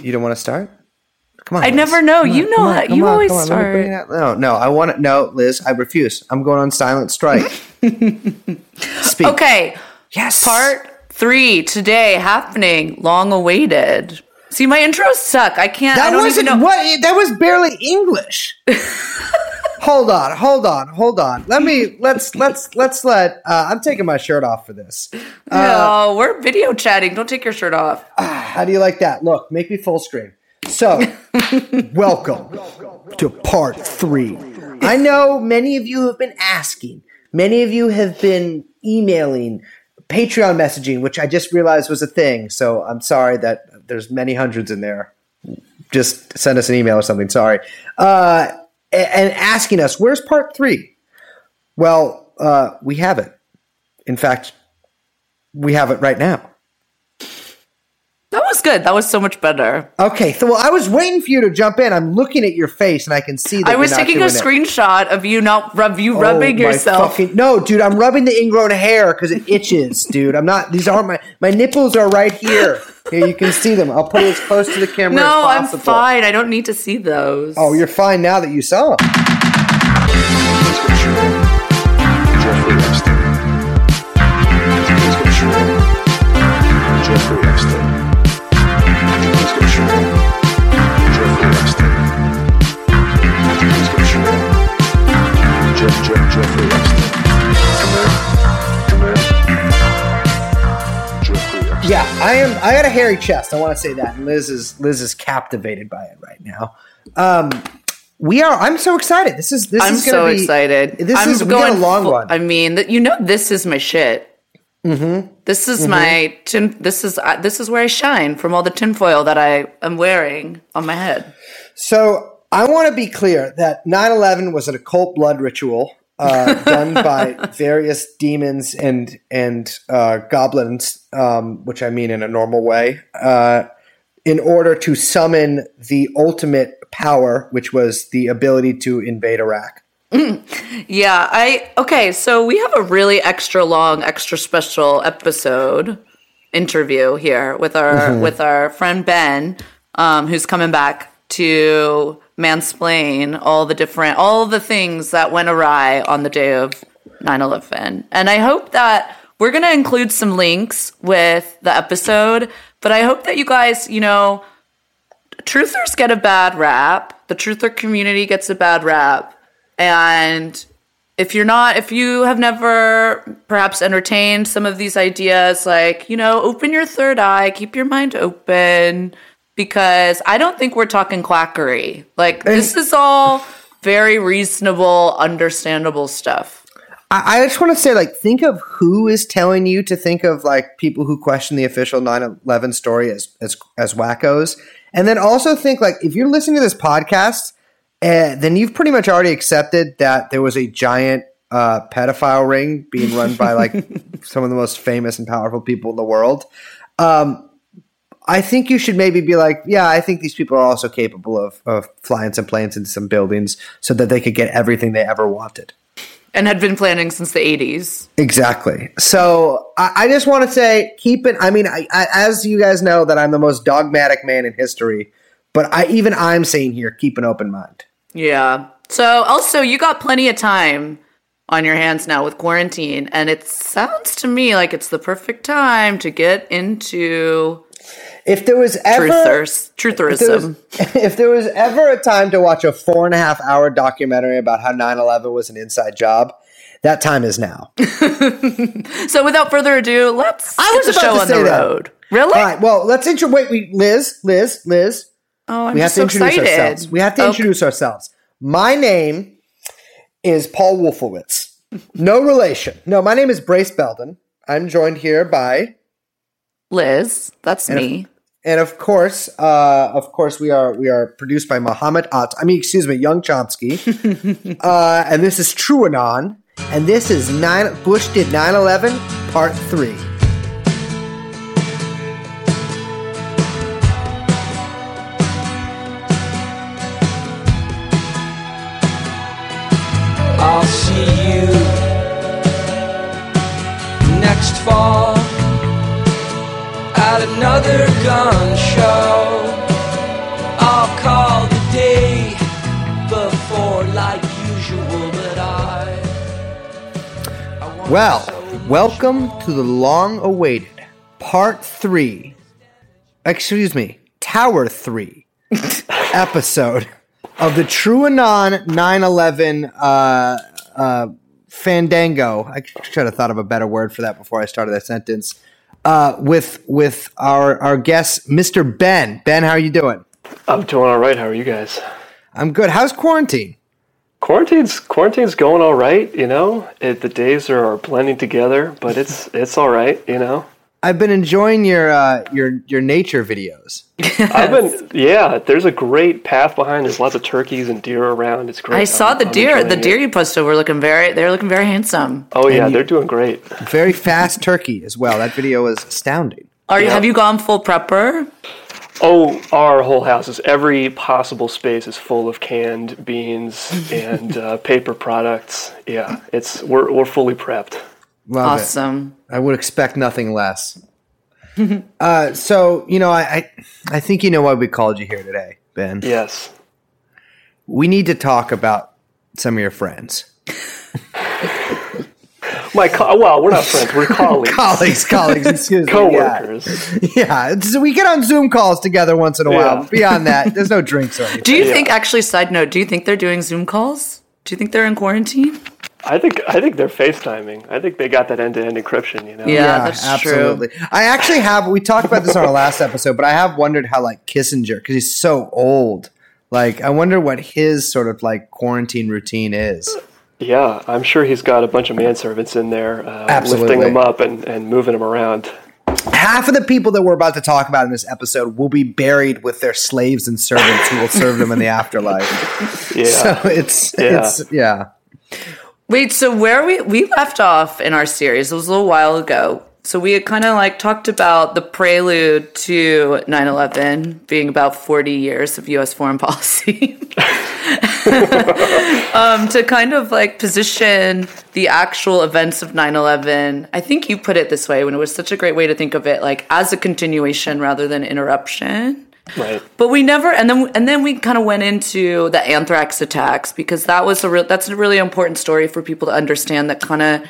You don't want to start? Come on. I Liz. never know. Come on, You know on, that. You on, always come on, let me bring start. No, no. I want to. No, Liz. I refuse. I'm going on silent strike. Speak. Okay. Yes. Part three today happening, long awaited. See, my intros suck. I can't. I That don't wasn't even know. what. That was barely English. hold on, hold on, hold on. Let me. Let's let's let's let. Uh, I'm taking my shirt off for this. no, we're video chatting. Don't take your shirt off. How do you like that? Look, make me full screen. So, welcome to part three. I know many of you have been asking, many of you have been emailing, Patreon messaging, which I just realized was a thing. So, I'm sorry that there's many hundreds in there. Just send us an email or something. Sorry. Uh, and asking us, where's part three? Well, uh, we have it. In fact, we have it right now. That was good. That was so much better. Okay, so well, I was waiting for you to jump in. I'm looking at your face, and I can see that I you're was not taking a it. screenshot of you not rub you Oh, rubbing my yourself. fucking- no, dude, I'm rubbing the ingrown hair because it itches, dude. I'm not. These aren't my my nipples are right here. Here, you can see them. I'll put it as close to the camera no, as I'm fine. I don't need to see those. Oh, you're fine now that you saw them. I got a hairy chest. I want to say that. And Liz is Liz is captivated by it right now. Um, we are. I'm so excited. This is. This I'm is gonna so be, excited. This I'm is got a long full- one. I mean, that you know, this is my shit. Mm-hmm. This is my tin. This is uh, this is where I shine from all the tinfoil that I am wearing on my head. So I want to be clear that 9/11 was an occult blood ritual uh, done by various demons and and uh, goblins, um, which I mean in a normal way, uh, in order to summon the ultimate power, which was the ability to invade Iraq. Yeah, I okay. So we have a really extra long, extra special episode interview here with our Mm-hmm. with our friend Ben, um, who's coming back to mansplain all the different all the things that went awry on the day of 9-11 and i hope that we're going to include some links with the episode but i hope that you guys you know truthers get a bad rap. The truther community gets a bad rap. And if you're not, if you have never perhaps entertained some of these ideas, like, you know, open your third eye, keep your mind open, because I don't think we're talking quackery. Like, this is all very reasonable, understandable stuff. I, I just want to say, like, think of who is telling you to think of like people who question the official 9-11 story as as as wackos, and then also think like if you're listening to this podcast, uh, then you've pretty much already accepted that there was a giant uh, pedophile ring being run by like some of the most famous and powerful people in the world. Um, I think you should maybe be like, yeah, I think these people are also capable of, of flying some planes into some buildings so that they could get everything they ever wanted. And had been planning since the 80s. Exactly. So I, I just want to say, keep it. I mean, I, I, as you guys know, that I'm the most dogmatic man in history, but I even I'm saying here, keep an open mind. Yeah. So also you got plenty of time on your hands now with quarantine and it sounds to me like it's the perfect time to get into If there was ever, truthers, if there, was, trutherism. if there was ever a time to watch a four and a half hour documentary about how 9/11 was an inside job, that time is now. So without further ado, let's I was the about show to on say the that. Really? All right. Well, let's intro. Wait, we Liz, Liz, Liz. Oh, I'm we have just to so introduce excited. ourselves. We have to Okay. introduce ourselves. My name is Paul Wolfowitz. No relation. No, my name is Brace Belden. I'm joined here by, Liz, that's me. And of course, uh, of course, we are we are produced by Muhammad At. I mean, excuse me, Young Chomsky. uh, and this is True Anon. And this is nine. Bush did 9/11 Part Three. I'll see you next fall at another gun show. I'll call the day before like usual, but I. I Well, so welcome to the long awaited part three, excuse me, Tower three episode of the True Anon 9 11 uh, uh, Fandango. I should have thought of a better word for that before I started that sentence. Uh, with with our our guest, Mr. Ben. Ben, how are you doing? I'm doing all right. How are you guys? I'm good. How's quarantine? Quarantine's quarantine's going all right. You know, it, the days are, are blending together, but it's it's all right. You know, I've been enjoying your uh, your your nature videos. I've been yeah. There's a great path behind. There's lots of turkeys and deer around. It's great. I saw I'm- the I'm deer. enjoying The it. deer you posted were looking very. They're looking very handsome. Oh yeah, And you- they're doing great. Very fast turkey as well. That video was astounding. Are you? Yeah. Have you gone full prepper? Oh, our whole house is every possible space is full of canned beans and uh, paper products. Yeah, it's we're we're fully prepped. Love it. Awesome. I would expect nothing less. uh, so you know, I, I I think you know why we called you here today, Ben. Yes. We need to talk about some of your friends, My co- well, we're not friends. We're colleagues. colleagues, colleagues. Excuse me. Coworkers. Yeah, yeah. So we get on Zoom calls together once in a while. Yeah. Beyond that, there's no drinks or anything. Do you Yeah. think? Actually, side note. Do you think they're doing Zoom calls? Do you think they're in quarantine? I think I think they're FaceTiming. I think they got that end-to-end encryption. You know. Yeah. that's true. I actually have. We talked about this on our last episode, but I have wondered how like Kissinger, because he's so old. Like, I wonder what his sort of like quarantine routine is. Yeah, I'm sure he's got a bunch of manservants in there, uh, Absolutely. lifting him up and, and moving him around. half of the people that we're about to talk about in this episode will be buried with their slaves and servants who will serve them in the afterlife. Yeah. So it's Yeah. it's yeah. Wait, so where we we left off in our series, it was a little while ago. So we had kind of like talked about the prelude to 9/11 being about 40 years of US foreign policy. um, to kind of like position the actual events of 9/11. I think you put it this way when it was such a great way to think of it like as a continuation rather than interruption. Right. But we never, and then and then we kind of went into the anthrax attacks because that was a real that's a really important story for people to understand that kind of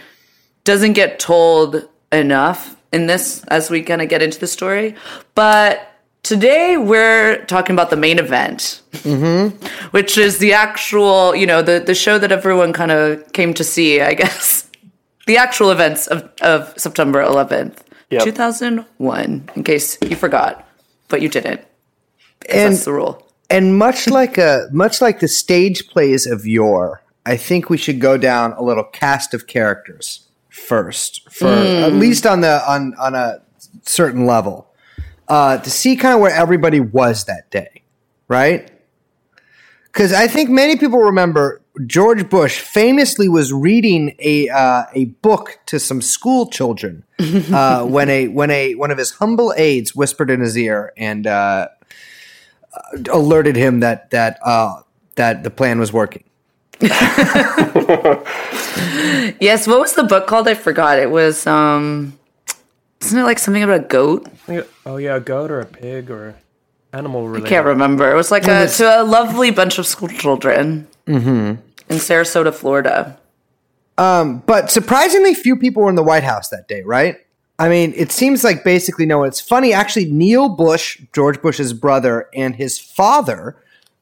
doesn't get told enough in this as we kind of get into the story. But today we're talking about the main event, mm-hmm. which is the actual, you know, the the show that everyone kind of came to see, I guess, the actual events of of September 11th, Yep. 2001. In case you forgot, but you didn't. And That's the rule. and much like a much like the stage plays of yore, I think we should go down a little cast of characters first, for at least on the on on a certain level, uh, to see kind of where everybody was that day, right? Because I think many people remember George Bush famously was reading a uh, a book to some school children uh, when a when a one of his humble aides whispered in his ear and uh, alerted him that that uh, that the plan was working. Yes, what was the book called? I forgot. It was um isn't it like something about a goat? Oh yeah, a goat or a pig or animal related. I can't remember. It was like a to a lovely bunch of school children Mm-hmm. in Sarasota, Florida. Um, but surprisingly, few people were in the White House that day, right? I mean, it seems like basically no. It's funny, actually. Neil Bush, George Bush's brother, and his father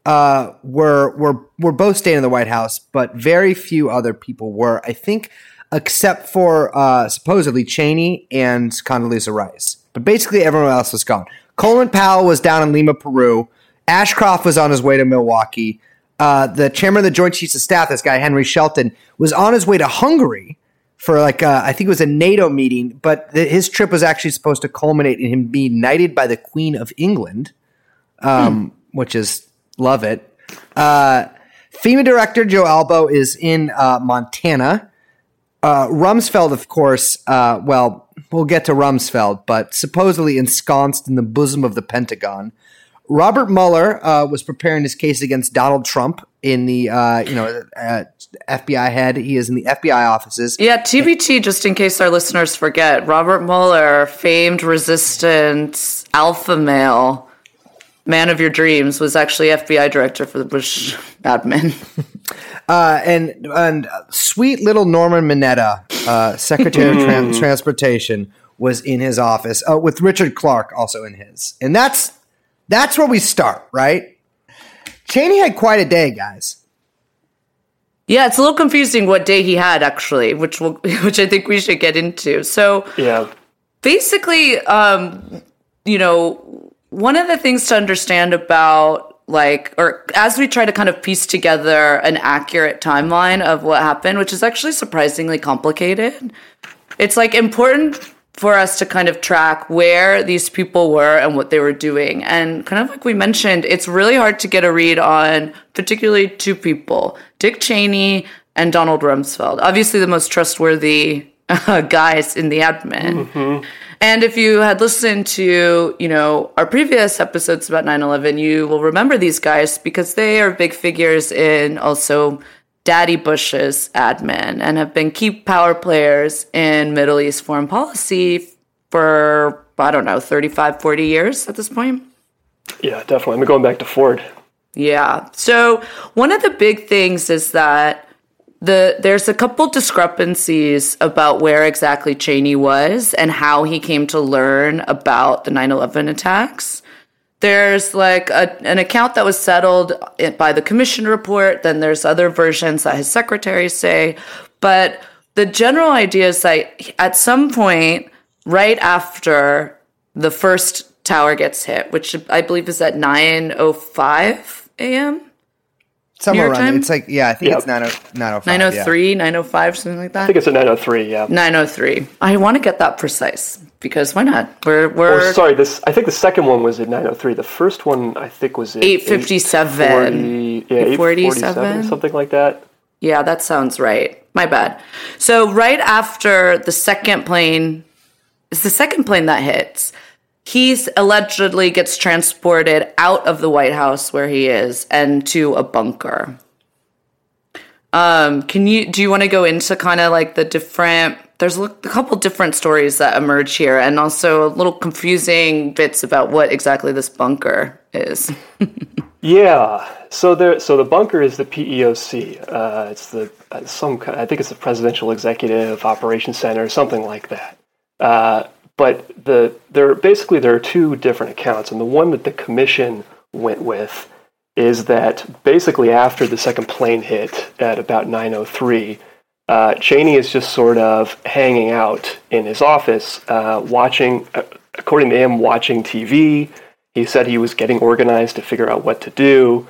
uh, were were were both staying in the White House, but very few other people were. I think, except for uh, supposedly Cheney and Condoleezza Rice. But basically, everyone else was gone. Colin Powell was down in Lima, Peru. Ashcroft was on his way to Milwaukee. Uh, the chairman of the Joint Chiefs of Staff, this guy Henry Shelton, was on his way to Hungary for like uh, I think it was a NATO meeting, but th- his trip was actually supposed to culminate in him being knighted by the Queen of England, um, which is love it. Uh, FEMA director Joe Allbaugh is in uh, Montana. Uh, Rumsfeld, of course, uh, well, we'll get to Rumsfeld, but supposedly ensconced in the bosom of the Pentagon. Robert Mueller uh, was preparing his case against Donald Trump in the, uh, you know, uh, FBI head. He is in the FBI offices. Yeah, TBT, just in case our listeners forget, Robert Mueller, famed resistance alpha male, man of your dreams was actually FBI director for the Bush admin. Uh, and and sweet little Norman Mineta, uh, Secretary of Tran- Transportation, was in his office uh, with Richard Clarke also in his, and that's that's where we start, right? Cheney had quite a day, guys. Yeah, it's a little confusing what day he had actually, which will, which I think we should get into. So Yeah. basically, um, you know, one of the things to understand about like, or as we try to kind of piece together an accurate timeline of what happened, which is actually surprisingly complicated, it's like important for us to kind of track where these people were and what they were doing. And kind of like we mentioned, it's really hard to get a read on particularly two people, Dick Cheney and Donald Rumsfeld. Obviously the most trustworthy uh, guys in the admin. And if you had listened to, you know, our previous episodes about 9/11, you will remember these guys because they are big figures in also Daddy Bush's admin and have been key power players in Middle East foreign policy for I don't know, 35 40 years at this point. Yeah, definitely. I'm going back to Ford. Yeah. So one of the big things is that the there's a couple discrepancies about where exactly Cheney was and how he came to learn about the 9/11 attacks. There's like a, an account that was settled by the commission report. Then there's other versions that his secretaries say, but the general idea is that at some point, right after the first tower gets hit, which I believe is at 9:05 a.m. Somewhere around time? It's like yeah, I think Yep. it's 90, 905. 903, 905, something like that. I think it's a 903, yeah. 903. I want to get that precise because why not? We're we're Or sorry, this I think the second one was at 903. The first one I think was at 857. 840, yeah, 847? 847, something like that. Yeah, that sounds right. My bad. So right after the second plane is the second plane that hits. He's allegedly gets transported out of the White House where he is and to a bunker. Um, can you do you want to go into kind of like the different there's a couple different stories that emerge here and also a little confusing bits about what exactly this bunker is. Yeah. So there. So the bunker is the PEOC. Uh, it's the uh, some. I think it's the Presidential Executive Operations Center, something like that. Uh, but the there basically there are two different accounts, and the one that the commission went with is that basically after the second plane hit at about 9:03, uh, Cheney is just sort of hanging out in his office, uh, watching, uh, according to him, watching TV. He said he was getting organized to figure out what to do,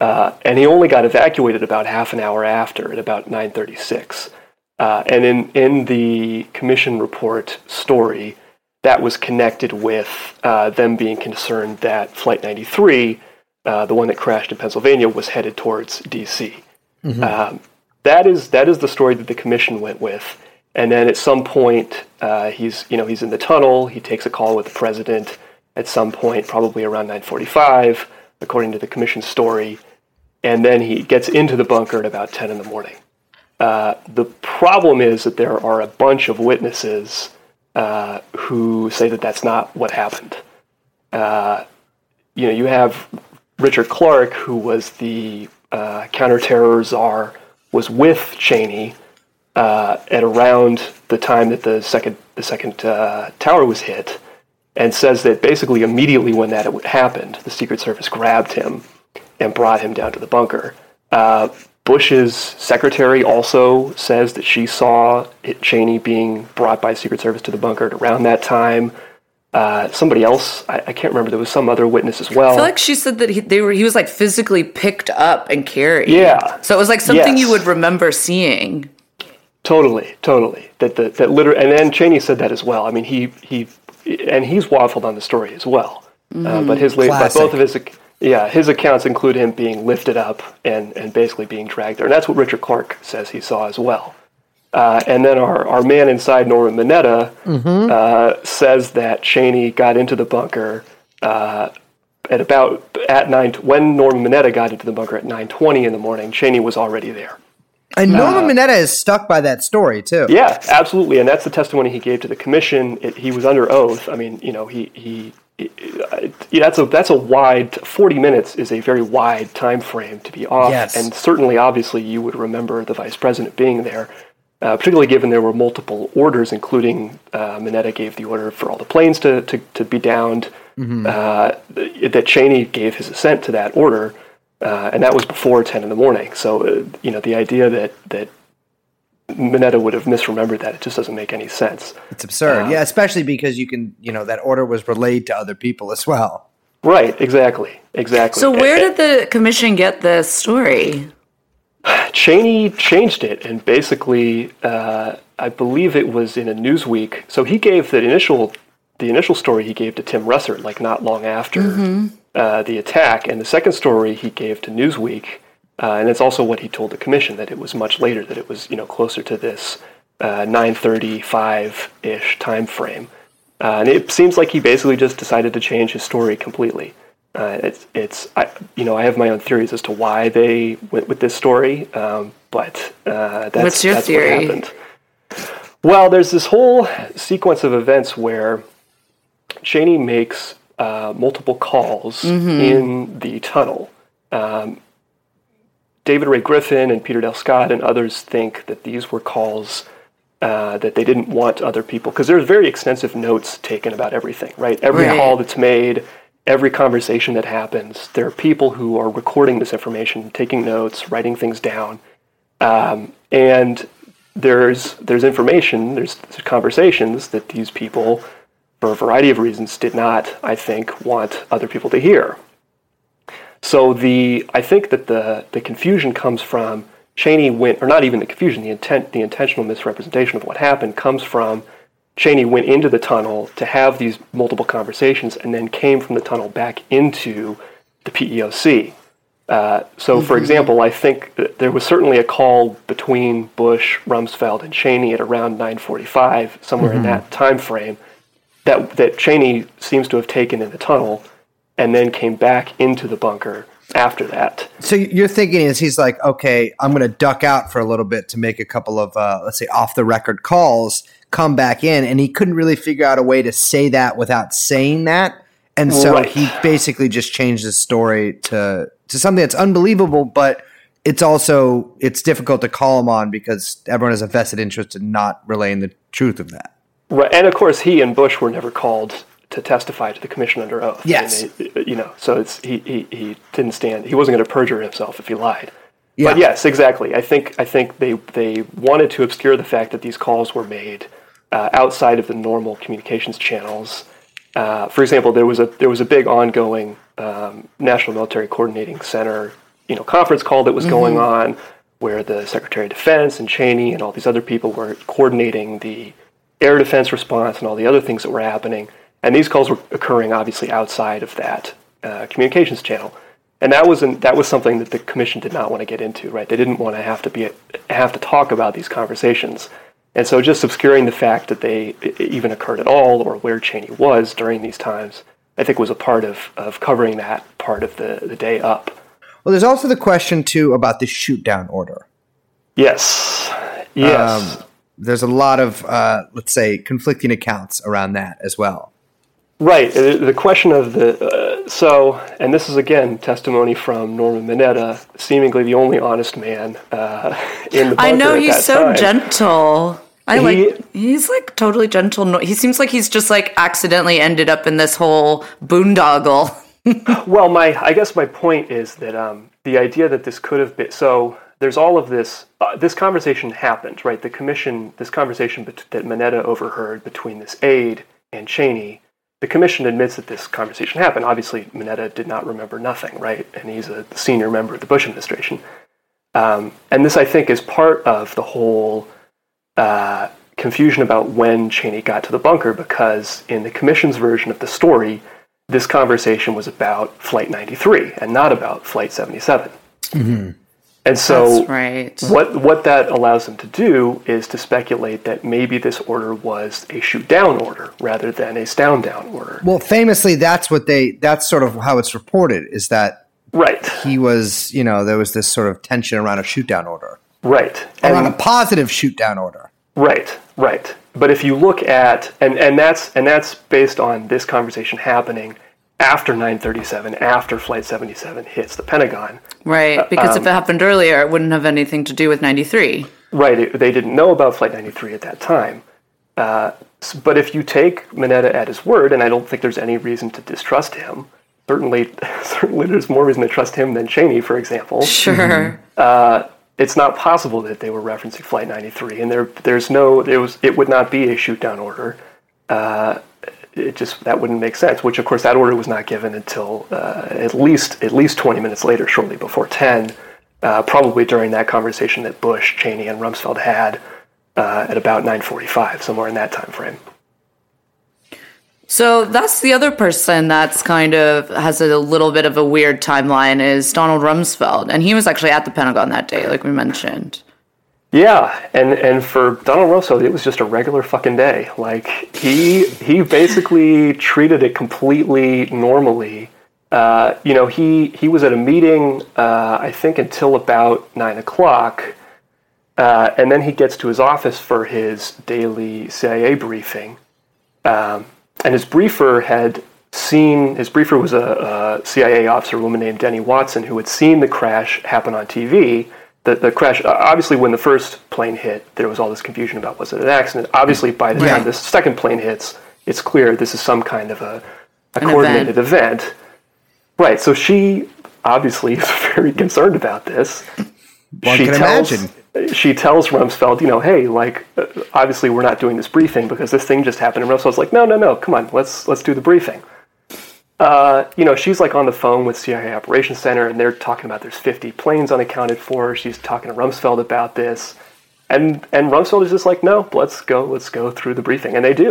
uh, and he only got evacuated about half an hour after, at about 9:36. Uh, and in in the commission report story, that was connected with uh, them being concerned that Flight 93, uh, the one that crashed in Pennsylvania, was headed towards D.C. Um, that is that is the story that the commission went with. And then at some point, uh, he's you know he's in the tunnel. He takes a call with the president. At some point, probably around 9:45, according to the commission's story, and then he gets into the bunker at about 10 in the morning. Uh, the problem is that there are a bunch of witnesses uh, who say that that's not what happened. Uh, you know, you have Richard Clarke, who was the uh, counterterror czar, was with Cheney uh, at around the time that the second the second uh, tower was hit, and says that basically immediately when that happened, the Secret Service grabbed him and brought him down to the bunker. Bush's secretary also says that she saw it, Cheney being brought by Secret Service to the bunker at around that time. Uh, somebody else, I, I can't remember. There was some other witness as well. I feel like she said that he, they were he was like physically picked up and carried. Yeah. So it was like something you would remember seeing. Totally, totally. That the that liter- and then Cheney said that as well. I mean, he he and he's waffled on the story as well. Uh, but his la- but both of his ac- yeah his accounts include him being lifted up and and basically being dragged there, and that's what Richard Clarke says he saw as well. Uh, and then our, our man inside, Norman Mineta, uh, says that Cheney got into the bunker uh, at about at nine when Norman Mineta got into the bunker at nine twenty in the morning. Cheney was already there. And Norman Mineta is stuck by that story too. Yeah, absolutely, and that's the testimony he gave to the commission. It, he was under oath. I mean, you know, he he that's a that's a wide. Forty minutes is a very wide time frame to be off, Yes. and certainly, obviously, you would remember the vice president being there. Uh, particularly given there were multiple orders, including uh, Mineta gave the order for all the planes to, to, to be downed, uh, that Cheney gave his assent to that order, uh, and that was before 10 in the morning. So, uh, you know, the idea that, that Mineta would have misremembered that, it just doesn't make any sense. It's absurd. yeah, especially because you can, you know, that order was relayed to other people as well. Right, exactly, exactly. So where did the commission get this story? Cheney changed it, and basically, uh, I believe it was in a Newsweek. So he gave the initial, the initial story he gave to Tim Russert, like not long after uh, the attack, and the second story he gave to Newsweek, uh, and it's also what he told the commission that it was much later, that it was you know closer to this uh, 9:35 ish time frame, uh, and it seems like he basically just decided to change his story completely. Uh, it's, it's I, you know, I have my own theories as to why they went with this story, um, but uh, that's, What's your that's theory? what happened. Well, there's this whole sequence of events where Cheney makes uh, multiple calls in the tunnel. Um, David Ray Griffin and Peter Dale Scott and others think that these were calls uh, that they didn't want other people because there's very extensive notes taken about everything, right? Every Right. call that's made, every conversation that happens, there are people who are recording this information, taking notes, writing things down, um, and there's there's information, there's, there's conversations that these people, for a variety of reasons, did not, I think, want other people to hear. So the I think that the the confusion comes from Cheney went, or not even the confusion, the intent, the intentional misrepresentation of what happened comes from Cheney went into the tunnel to have these multiple conversations, and then came from the tunnel back into the PEOC. Uh, so, for example, I think that there was certainly a call between Bush, Rumsfeld, and Cheney at around 9:45, somewhere in that time frame, that that Cheney seems to have taken in the tunnel, and then came back into the bunker after that. So you're thinking is he's like, okay, I'm going to duck out for a little bit to make a couple of, uh, let's say, off the record calls, come back in, and he couldn't really figure out a way to say that without saying that, and so Right. he basically just changed his story to to something that's unbelievable, but it's also it's difficult to call him on because everyone has a vested interest in not relaying the truth of that. Right, and of course, he and Bush were never called to testify to the commission under oath. Yes. And they- you know, so it's he, he he didn't stand. He wasn't going to perjure himself if he lied. Yeah. But yes, exactly. I think I think they they wanted to obscure the fact that these calls were made uh, outside of the normal communications channels. Uh, for example, there was a there was a big ongoing um, National Military Coordinating Center, you know, conference call that was going on, where the Secretary of Defense and Cheney and all these other people were coordinating the air defense response and all the other things that were happening. And these calls were occurring obviously outside of that uh, communications channel. And that was an, that was something that the commission did not want to get into, right? They didn't want to have to be have to talk about these conversations, and so just obscuring the fact that they even occurred at all or where Cheney was during these times, I think was a part of, of covering that part of the, the day up. Well, there's also the question too about the shoot down order. Yes, yes. Um, there's a lot of uh, let's say conflicting accounts around that as well. Right. uh, The question of the uh, so, and this is again testimony from Norman Mineta, seemingly the only honest man uh, in the I know he's so time. gentle. I He- like he's like totally gentle. He seems like he's just like accidentally ended up in this whole boondoggle. Well, my I guess my point is that um, the idea that this could have been so there's all of this. Uh, this conversation happened, right? The commission, this conversation bet- that Mineta overheard between this aide and Cheney. The commission admits that this conversation happened. Obviously, Mineta did not remember nothing, right? And he's a senior member of the Bush administration. Um, and this, I think, is part of the whole uh, confusion about when Cheney got to the bunker because in the commission's version of the story, this conversation was about Flight 93 and not about Flight 77. And so, right. what what that allows them to do is to speculate that maybe this order was a shoot down order rather than a down down order. Well, famously, that's what they. That's sort of how it's reported. Is that Right, he was, you know, there was this sort of tension around a shoot down order, right, around a positive shoot down order. Right, right. But if you look at and and that's and that's based on this conversation happening after 937, after Flight 77 hits the Pentagon. Right. Because um, if it happened earlier, it wouldn't have anything to do with 93. Right, it, they didn't know about Flight 93 at that time. Uh, s- but if you take Mineta at his word, and I don't think there's any reason to distrust him, certainly, certainly there's more reason to trust him than Cheney, for example. Sure. It's not possible that they were referencing Flight 93, and there, there's no, it was, it would not be a shoot down order. Uh, it just that wouldn't make sense. Which, of course, that order was not given until uh, at least at least 20 minutes later, shortly before 10, uh, probably during that conversation that Bush, Cheney, and Rumsfeld had uh, at about 9:45, somewhere in that time frame. So that's the other person that's kind of has a little bit of a weird timeline is Donald Rumsfeld. And he was actually at the Pentagon that day, like we mentioned. Yeah, and and for Donald Rumsfeld, it was just a regular fucking day. Like he he basically treated it completely normally. Uh, you know, he he was at a meeting, uh, I think, until about nine o'clock, uh, and then he gets to his office for his daily CIA briefing. Um, and his briefer had seen his briefer was a, a CIA officer, a woman named Denny Watson, who had seen the crash happen on TV. The, the crash, obviously, when the first plane hit, there was all this confusion about was it an accident. Obviously, by the Yeah. time the second plane hits, it's clear this is some kind of a, a coordinated event. Right. So she obviously is very concerned about this. One she can tells, imagine. She tells Rumsfeld, you know, hey, like, uh, obviously we're not doing this briefing because this thing just happened. And Rumsfeld's like, no, no, no, come on, let's let's do the briefing. Uh, you know, she's like on the phone with CIA Operations Center, and they're talking about there's 50 planes unaccounted for. She's talking to Rumsfeld about this, and and Rumsfeld is just like, no, let's go, let's go through the briefing, and they do.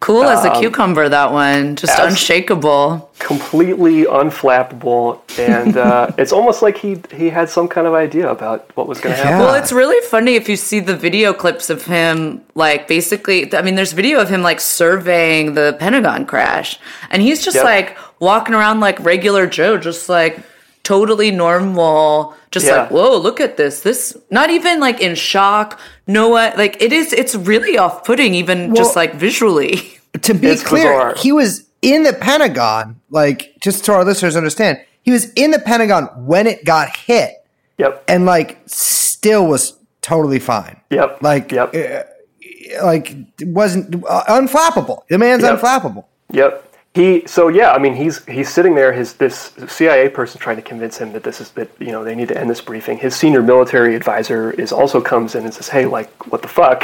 Cool as a cucumber, that one. Just unshakable. completely unflappable, and uh, it's almost like he he had some kind of idea about what was going to happen. Yeah. Well, it's really funny if you see the video clips of him, like basically. I mean, there's video of him like surveying the Pentagon crash, and he's just Yep. like walking around like regular Joe, just like totally normal, just Yeah. like whoa, look at this. This not even like in shock. No, what like it is. It's really off-putting, even just like visually. to be It's clear, bizarre. he was in the Pentagon. Like, just so our listeners understand, he was in the Pentagon when it got hit, Yep. and like still was totally fine. Yep. Like, Yep. uh, like wasn't uh, unflappable. The man's Yep. unflappable. Yep. He so yeah, I mean he's he's sitting there. His this CIA person trying to convince him that this is that you know they need to end this briefing. His senior military advisor is also comes in and says, "Hey, like what the fuck?"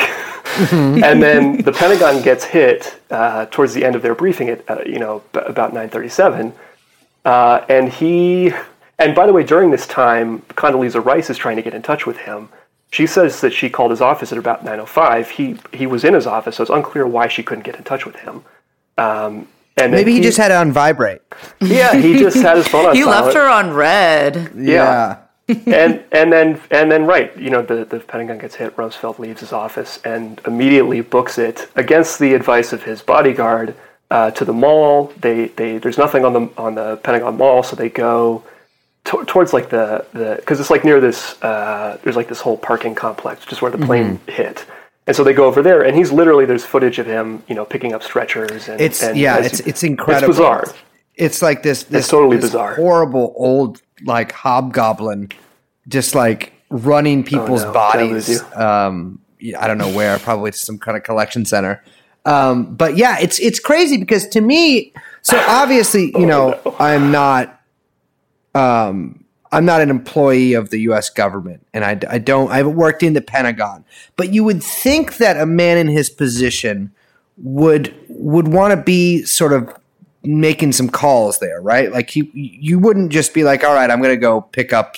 and then the Pentagon gets hit uh, towards the end of their briefing at uh, you know b- about nine thirty seven, uh, and he and by the way, during this time, Condoleezza Rice is trying to get in touch with him. She says that she called his office at about nine oh five. He he was in his office, so it's unclear why she couldn't get in touch with him. Um, and Maybe he, just had it on vibrate. yeah, he just had his phone on He silent. left her on red. Yeah. and and then and then right, you know, the, the Pentagon gets hit. Rumsfeld leaves his office and immediately books it against the advice of his bodyguard uh, to the mall. They they there's nothing on the on the Pentagon Mall, so they go to, towards like the the because it's like near this uh, there's like this whole parking complex just where the plane hit. And so they go over there, and he's literally there's footage of him, you know, picking up stretchers. And It's and yeah, it's it's incredible. It's bizarre. It's like this. this totally this bizarre. Horrible old like hobgoblin, just like running people's Oh, no. Did I lose bodies. Um, I don't know where. Probably to some kind of collection center. Um, but yeah, it's it's crazy because to me, so obviously, you know, no. I'm not. Um, I'm not an employee of the U.S. government, and I, I don't. I haven't worked in the Pentagon, but you would think that a man in his position would would want to be sort of making some calls there, right? Like you you wouldn't just be like, all right, I'm going to go pick up.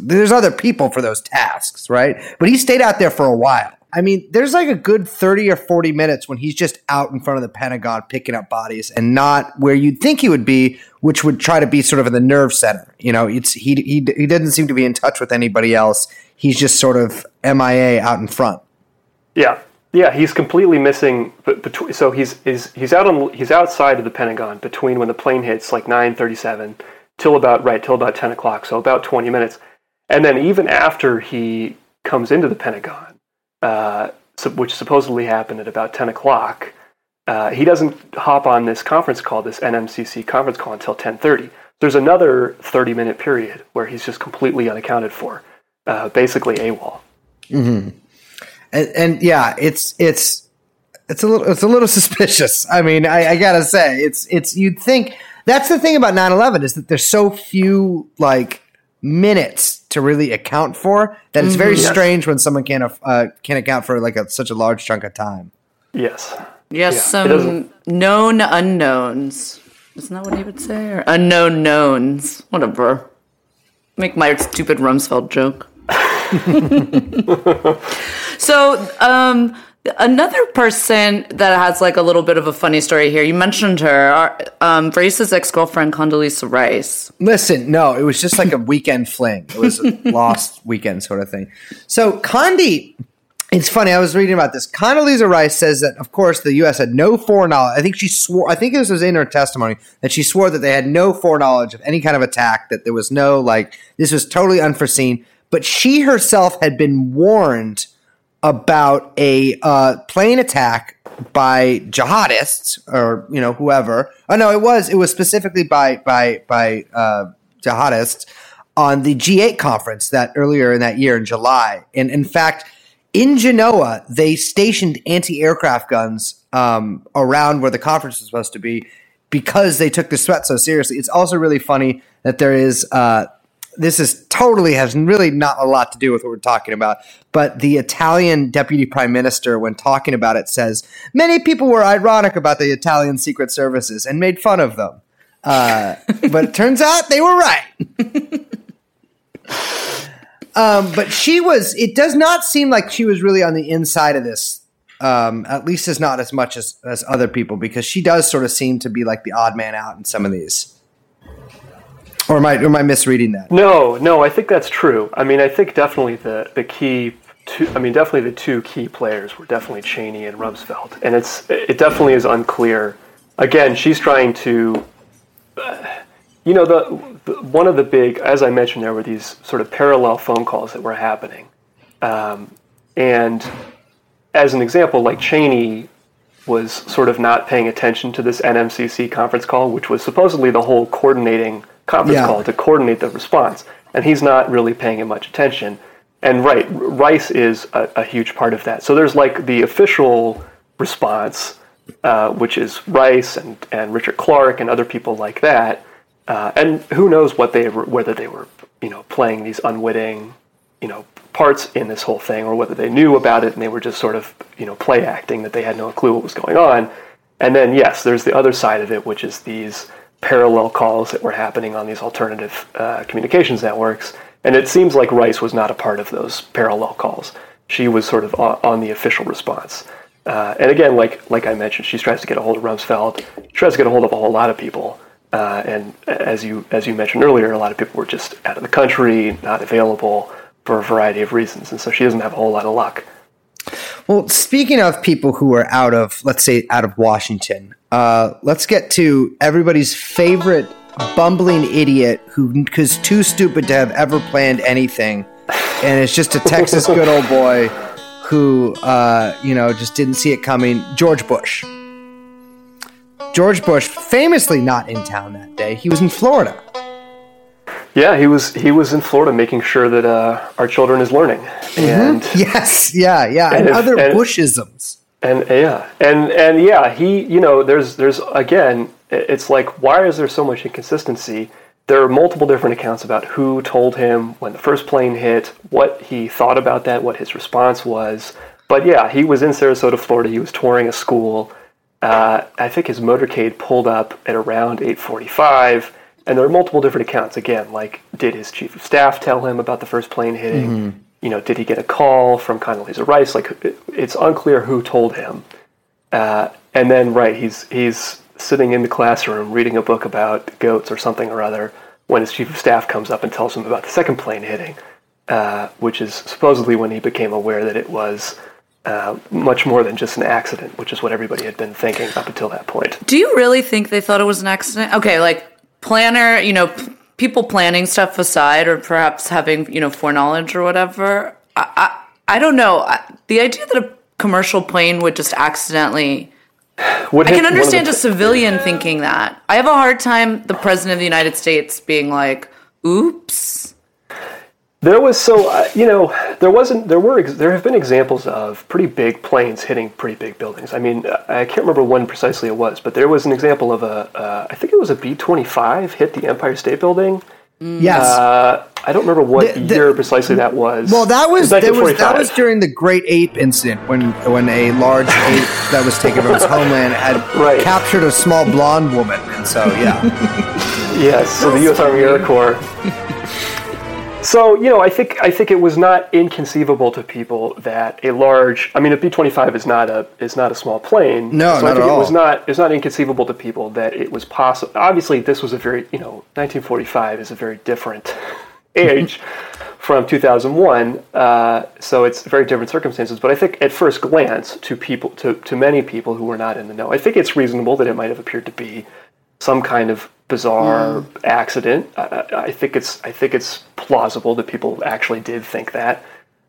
There's other people for those tasks, right? But he stayed out there for a while. I mean, there's like a good 30 or 40 minutes when he's just out in front of the Pentagon picking up bodies and not where you'd think he would be, which would try to be sort of in the nerve center. You know, it's he he he doesn't seem to be in touch with anybody else. He's just sort of MIA out in front. Yeah, yeah, he's completely missing. Between, so he's he's he's out on he's outside of the Pentagon between when the plane hits like nine thirty seven till about right till about ten o'clock. So about twenty minutes, and then even after he comes into the Pentagon, uh, so- which supposedly happened at about 10 o'clock, uh, he doesn't hop on this conference call, this NMCC conference call, until 10:30. There's another 30-minute period where he's just completely unaccounted for, uh, basically AWOL. and, and yeah, it's it's it's a little it's a little suspicious. I mean, I, I gotta say, it's it's you'd think that's the thing about 9-11 is that there's so few like minutes to really account for that it's very Yes. strange when someone can't uh, can account for like a, such a large chunk of time. Yes. Yes, Yeah, some known unknowns. Isn't that what he would say? Or unknown knowns. Whatever. Make my stupid Rumsfeld joke. so, um, another person that has like a little bit of a funny story here. You mentioned her, our, um, Brace's ex girlfriend Condoleezza Rice. Listen, no, it was just like a weekend fling. It was a lost weekend sort of thing. So Condi, it's funny. I was reading about this. Condoleezza Rice says that, of course, the U.S. had no foreknowledge. I think she swore. I think this was in her testimony that she swore that they had no foreknowledge of any kind of attack. That there was no like this was totally unforeseen. But she herself had been warned about a uh, plane attack by jihadists or you know whoever. Oh no, it was it was specifically by by by uh, jihadists on the G8 conference that earlier in that year in July. And in fact, in Genoa, they stationed anti-aircraft guns um, around where the conference was supposed to be because they took this threat so seriously. It's also really funny that there is. Uh, this is totally has really not a lot to do with what we're talking about. But the Italian deputy prime minister, when talking about it, says many people were ironic about the Italian secret services and made fun of them. Uh, but it turns out they were right. um, but she was. It does not seem like she was really on the inside of this. Um, at least as not as much as, as other people, because she does sort of seem to be like the odd man out in some of these. Or am I, or am I misreading that? No, no, I think that's true. I mean, I think definitely the the key. Two, I mean, definitely the two key players were definitely Cheney and Rumsfeld, and it's it definitely is unclear. Again, she's trying to, uh, you know, the, the one of the big, as I mentioned, there were these sort of parallel phone calls that were happening, um, and as an example, like Cheney was sort of not paying attention to this NMCC conference call, which was supposedly the whole coordinating conference Yeah. call to coordinate the response, and he's not really paying it much attention. And right, Rice is a, a huge part of that. So there's like the official response, uh, which is Rice and, and Richard Clarke and other people like that. Uh, and who knows what they were, whether they were, you know, playing these unwitting, you know, parts in this whole thing, or whether they knew about it and they were just sort of, you know, play acting that they had no clue what was going on. And then yes, there's the other side of it, which is these parallel calls that were happening on these alternative uh, communications networks. And it seems like Rice was not a part of those parallel calls. She was sort of on, the official response. Uh, and again, like like I mentioned, she tries to get a hold of Rumsfeld. She tries to get a hold of a whole lot of people. Uh, and as you as you mentioned earlier, a lot of people were just out of the country, not available for a variety of reasons, and so she doesn't have a whole lot of luck. Well, speaking of people who are out of, let's say, out of Washington, uh, let's get to everybody's favorite bumbling idiot who is too stupid to have ever planned anything, and it's just a Texas good old boy who, uh, you know, just didn't see it coming. George Bush. George Bush, famously not in town that day. He was in Florida. Yeah, he was he was in Florida making sure that uh, our children is learning, and Yes, yeah, yeah, and, And if- other and- Bushisms. and yeah, and and yeah, he you know there's there's again it's like why is there so much inconsistency? There are multiple different accounts about who told him when the first plane hit, what he thought about that, what his response was. But yeah, he was in Sarasota, Florida. He was touring a school. Uh, I think his motorcade pulled up at around 8:45, and there are multiple different accounts. Again, like did his chief of staff tell him about the first plane hitting? You know, did he get a call from Condoleezza Rice? Like, it- it's unclear who told him. Uh, and then, right, he's he's sitting in the classroom reading a book about goats or something or other when his chief of staff comes up and tells him about the second plane hitting, uh, which is supposedly when he became aware that it was uh, much more than just an accident, which is what everybody had been thinking up until that point. Do you really think they thought it was an accident? Okay, like planner, you know, p- people planning stuff aside, or perhaps having you know foreknowledge or whatever. I I, I don't know. I, the idea that a commercial plane would just accidentally. Would I can understand a civilian thinking that. I have a hard time the president of the United States being like, "Oops." There was so uh, you know there wasn't there were ex- there have been examples of pretty big planes hitting pretty big buildings. I mean I can't remember when precisely it was, but there was an example of a uh, I think it was a B twenty five hit the Empire State Building. Yes. Uh, I don't remember what The- the- year precisely that was. well, that was, It that was that was during the Great Ape incident when when a large ape that was taken from its homeland had Right. captured a small blonde woman, and so yeah. Yes, so the U.S. Army Air Corps. So you know, I think I think it was not inconceivable to people that a large, I mean, a B twenty five is not a is not a small plane. No, so I think at it was all. not it's not inconceivable to people that it was possible. Obviously, this was a very you know, nineteen forty five is a very different age from two thousand one. Uh, so it's very different circumstances. But I think at first glance, to people to to many people who were not in the know, I think it's reasonable that it might have appeared to be some kind of bizarre accident. I, I- think it's I think it's plausible that people actually did think that.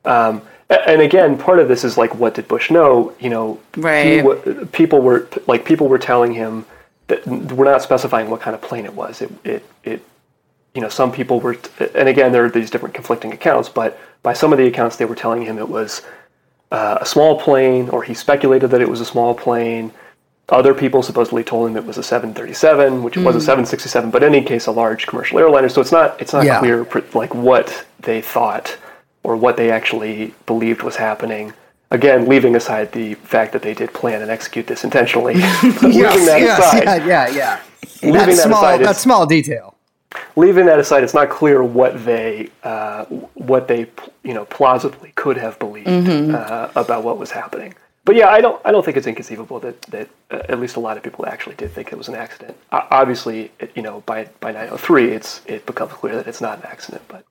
Um, and again, part of this is like, what did Bush know? You know, Right. wa- people were like people were telling him that we're not specifying what kind of plane it was. It it it you know some people were and again there are these different conflicting accounts, but by some of the accounts they were telling him it was uh, a small plane, or he speculated that it was a small plane. Other people supposedly told him it was a 737, which was a 767, but in any case, a large commercial airliner. So it's not it's not Yeah. clear like what they thought or what they actually believed was happening. Again, leaving aside the fact that they did plan and execute this intentionally, yes, that yes, aside, yeah, yeah, yeah. leaving That that small, aside, that small detail. leaving that aside, it's not clear what they uh, what they you know plausibly could have believed Mm-hmm. uh, about what was happening. But yeah, I don't I don't think it's inconceivable that that uh, at least a lot of people actually did think it was an accident. Uh, obviously, it, you know by by 903, it's it becomes clear that it's not an accident. But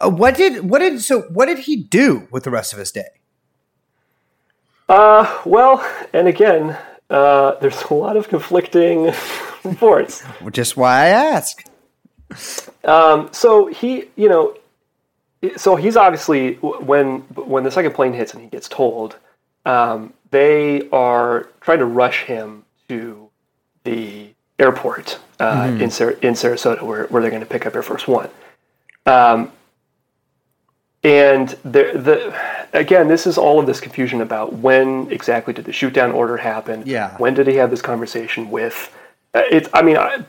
Uh, what did what did so what did he do with the rest of his day? uh, well, and again, uh, there's a lot of conflicting reports. Which is why I ask. Um, so he, you know, so he's obviously when when the second plane hits and he gets told, um, they are trying to rush him to the airport uh, in Sar- in Sarasota, where where they're going to pick up Air Force One. Um, and the, the again, this is all of this confusion about when exactly did the shoot down order happen? Yeah. When did he have this conversation with? Uh, it's. I mean, I,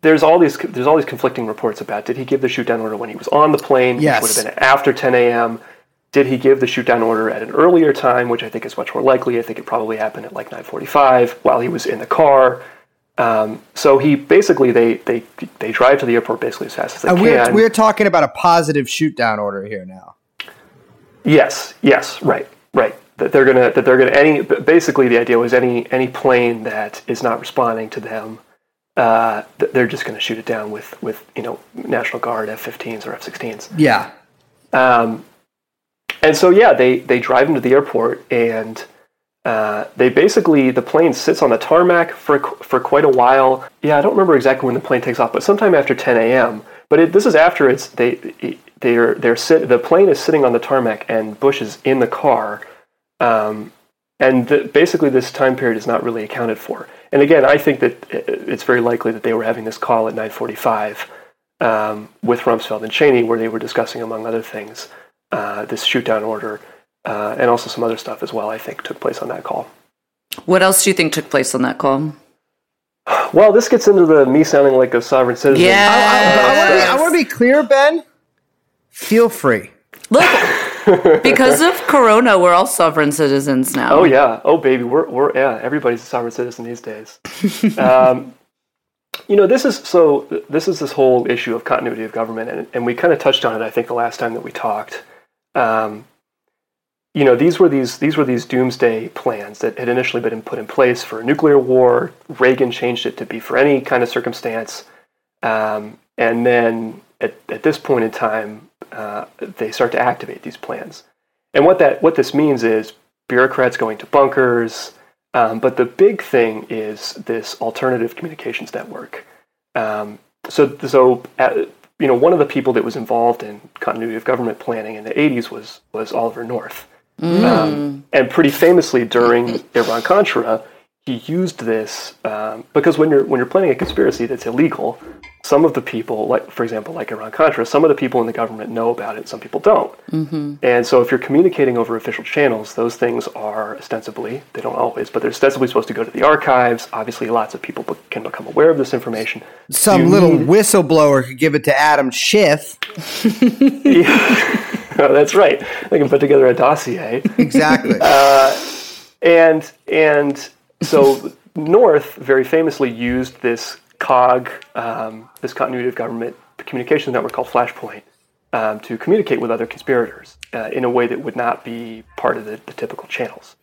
there's all these there's all these conflicting reports about did he give the shoot down order when he was on the plane, Yes. which would have been after 10 a.m. Did he give the shoot down order at an earlier time, which I think is much more likely? I think it probably happened at like 9:45 while he was in the car. Um, so he basically they they they drive to the airport basically as fast as they And can. we're we're talking about a positive shoot down order here now. Yes, yes, right, right. That they're gonna that they're gonna any basically the idea was any any plane that is not responding to them, uh, they're just gonna shoot it down with with you know National Guard F-15s or F-16s. Yeah. And so yeah, they they drive into the airport and. Uh, they basically the plane sits on the tarmac for for quite a while. Yeah, I don't remember exactly when the plane takes off, but sometime after 10 a.m. But it, this is after it's they they're they're sit the plane is sitting on the tarmac and Bush is in the car, um, and the, basically this time period is not really accounted for. And again, I think that it's very likely that they were having this call at 9:45 um, with Rumsfeld and Cheney, where they were discussing, among other things, uh, this shoot down order. Uh, and also some other stuff as well, I think, took place on that call. What else do you think took place on that call? Well, this gets into the me sounding like a sovereign citizen. Yeah. I want to be I want to be clear, Ben. Feel free. Look, because of Corona, we're all sovereign citizens now. Oh yeah. Oh baby, we're we're yeah. Everybody's a sovereign citizen these days. um, you know, this is so. This is this whole issue of continuity of government, and, and we kind of touched on it. I think the last time that we talked. Um, you know, these were these these were these doomsday plans that had initially been put in place for a nuclear war. Reagan changed it to be for any kind of circumstance, um, and then at, at this point in time, uh, they start to activate these plans. And what that what this means is bureaucrats going to bunkers. Um, but the big thing is this alternative communications network. Um, so so uh, you know one of the people that was involved in continuity of government planning in the 80s was was Oliver North. Um, and pretty famously during Iran Contra, he used this um, because when you're when you're planning a conspiracy that's illegal, some of the people, like for example, like Iran Contra, some of the people in the government know about it, some people don't. And so if you're communicating over official channels, those things are ostensibly, they don't always, but they're ostensibly supposed to go to the archives. Obviously, lots of people can become aware of this information. Some You little need- whistleblower could give it to Adam Schiff. Oh, that's right. They can put together a dossier. Exactly. and and so North very famously used this COG, um, this continuity of government communications network called Flashboard, um, to communicate with other conspirators uh, in a way that would not be part of the, the typical channels.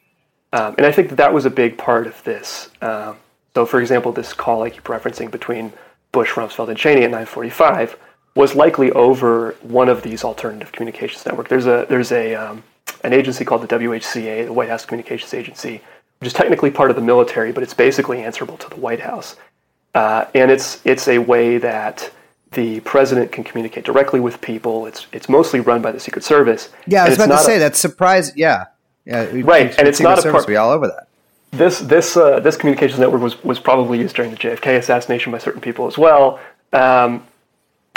Um, and I think that that was a big part of this. Um, so, for example, this call I keep referencing between Bush, Rumsfeld, and Cheney at 9:45 was likely over one of these alternative communications network. There's a there's a um, an agency called the WHCA, the White House Communications Agency, which is technically part of the military, but it's basically answerable to the White House. Uh, and it's it's a way that the president can communicate directly with people. It's it's mostly run by the Secret Service. yeah, I was about to say a- that's surprise. Yeah, yeah, we- Right, we- and it's Secret not a part- be all over that. this this uh, this communications network was was probably used during the JFK assassination by certain people as well. Um,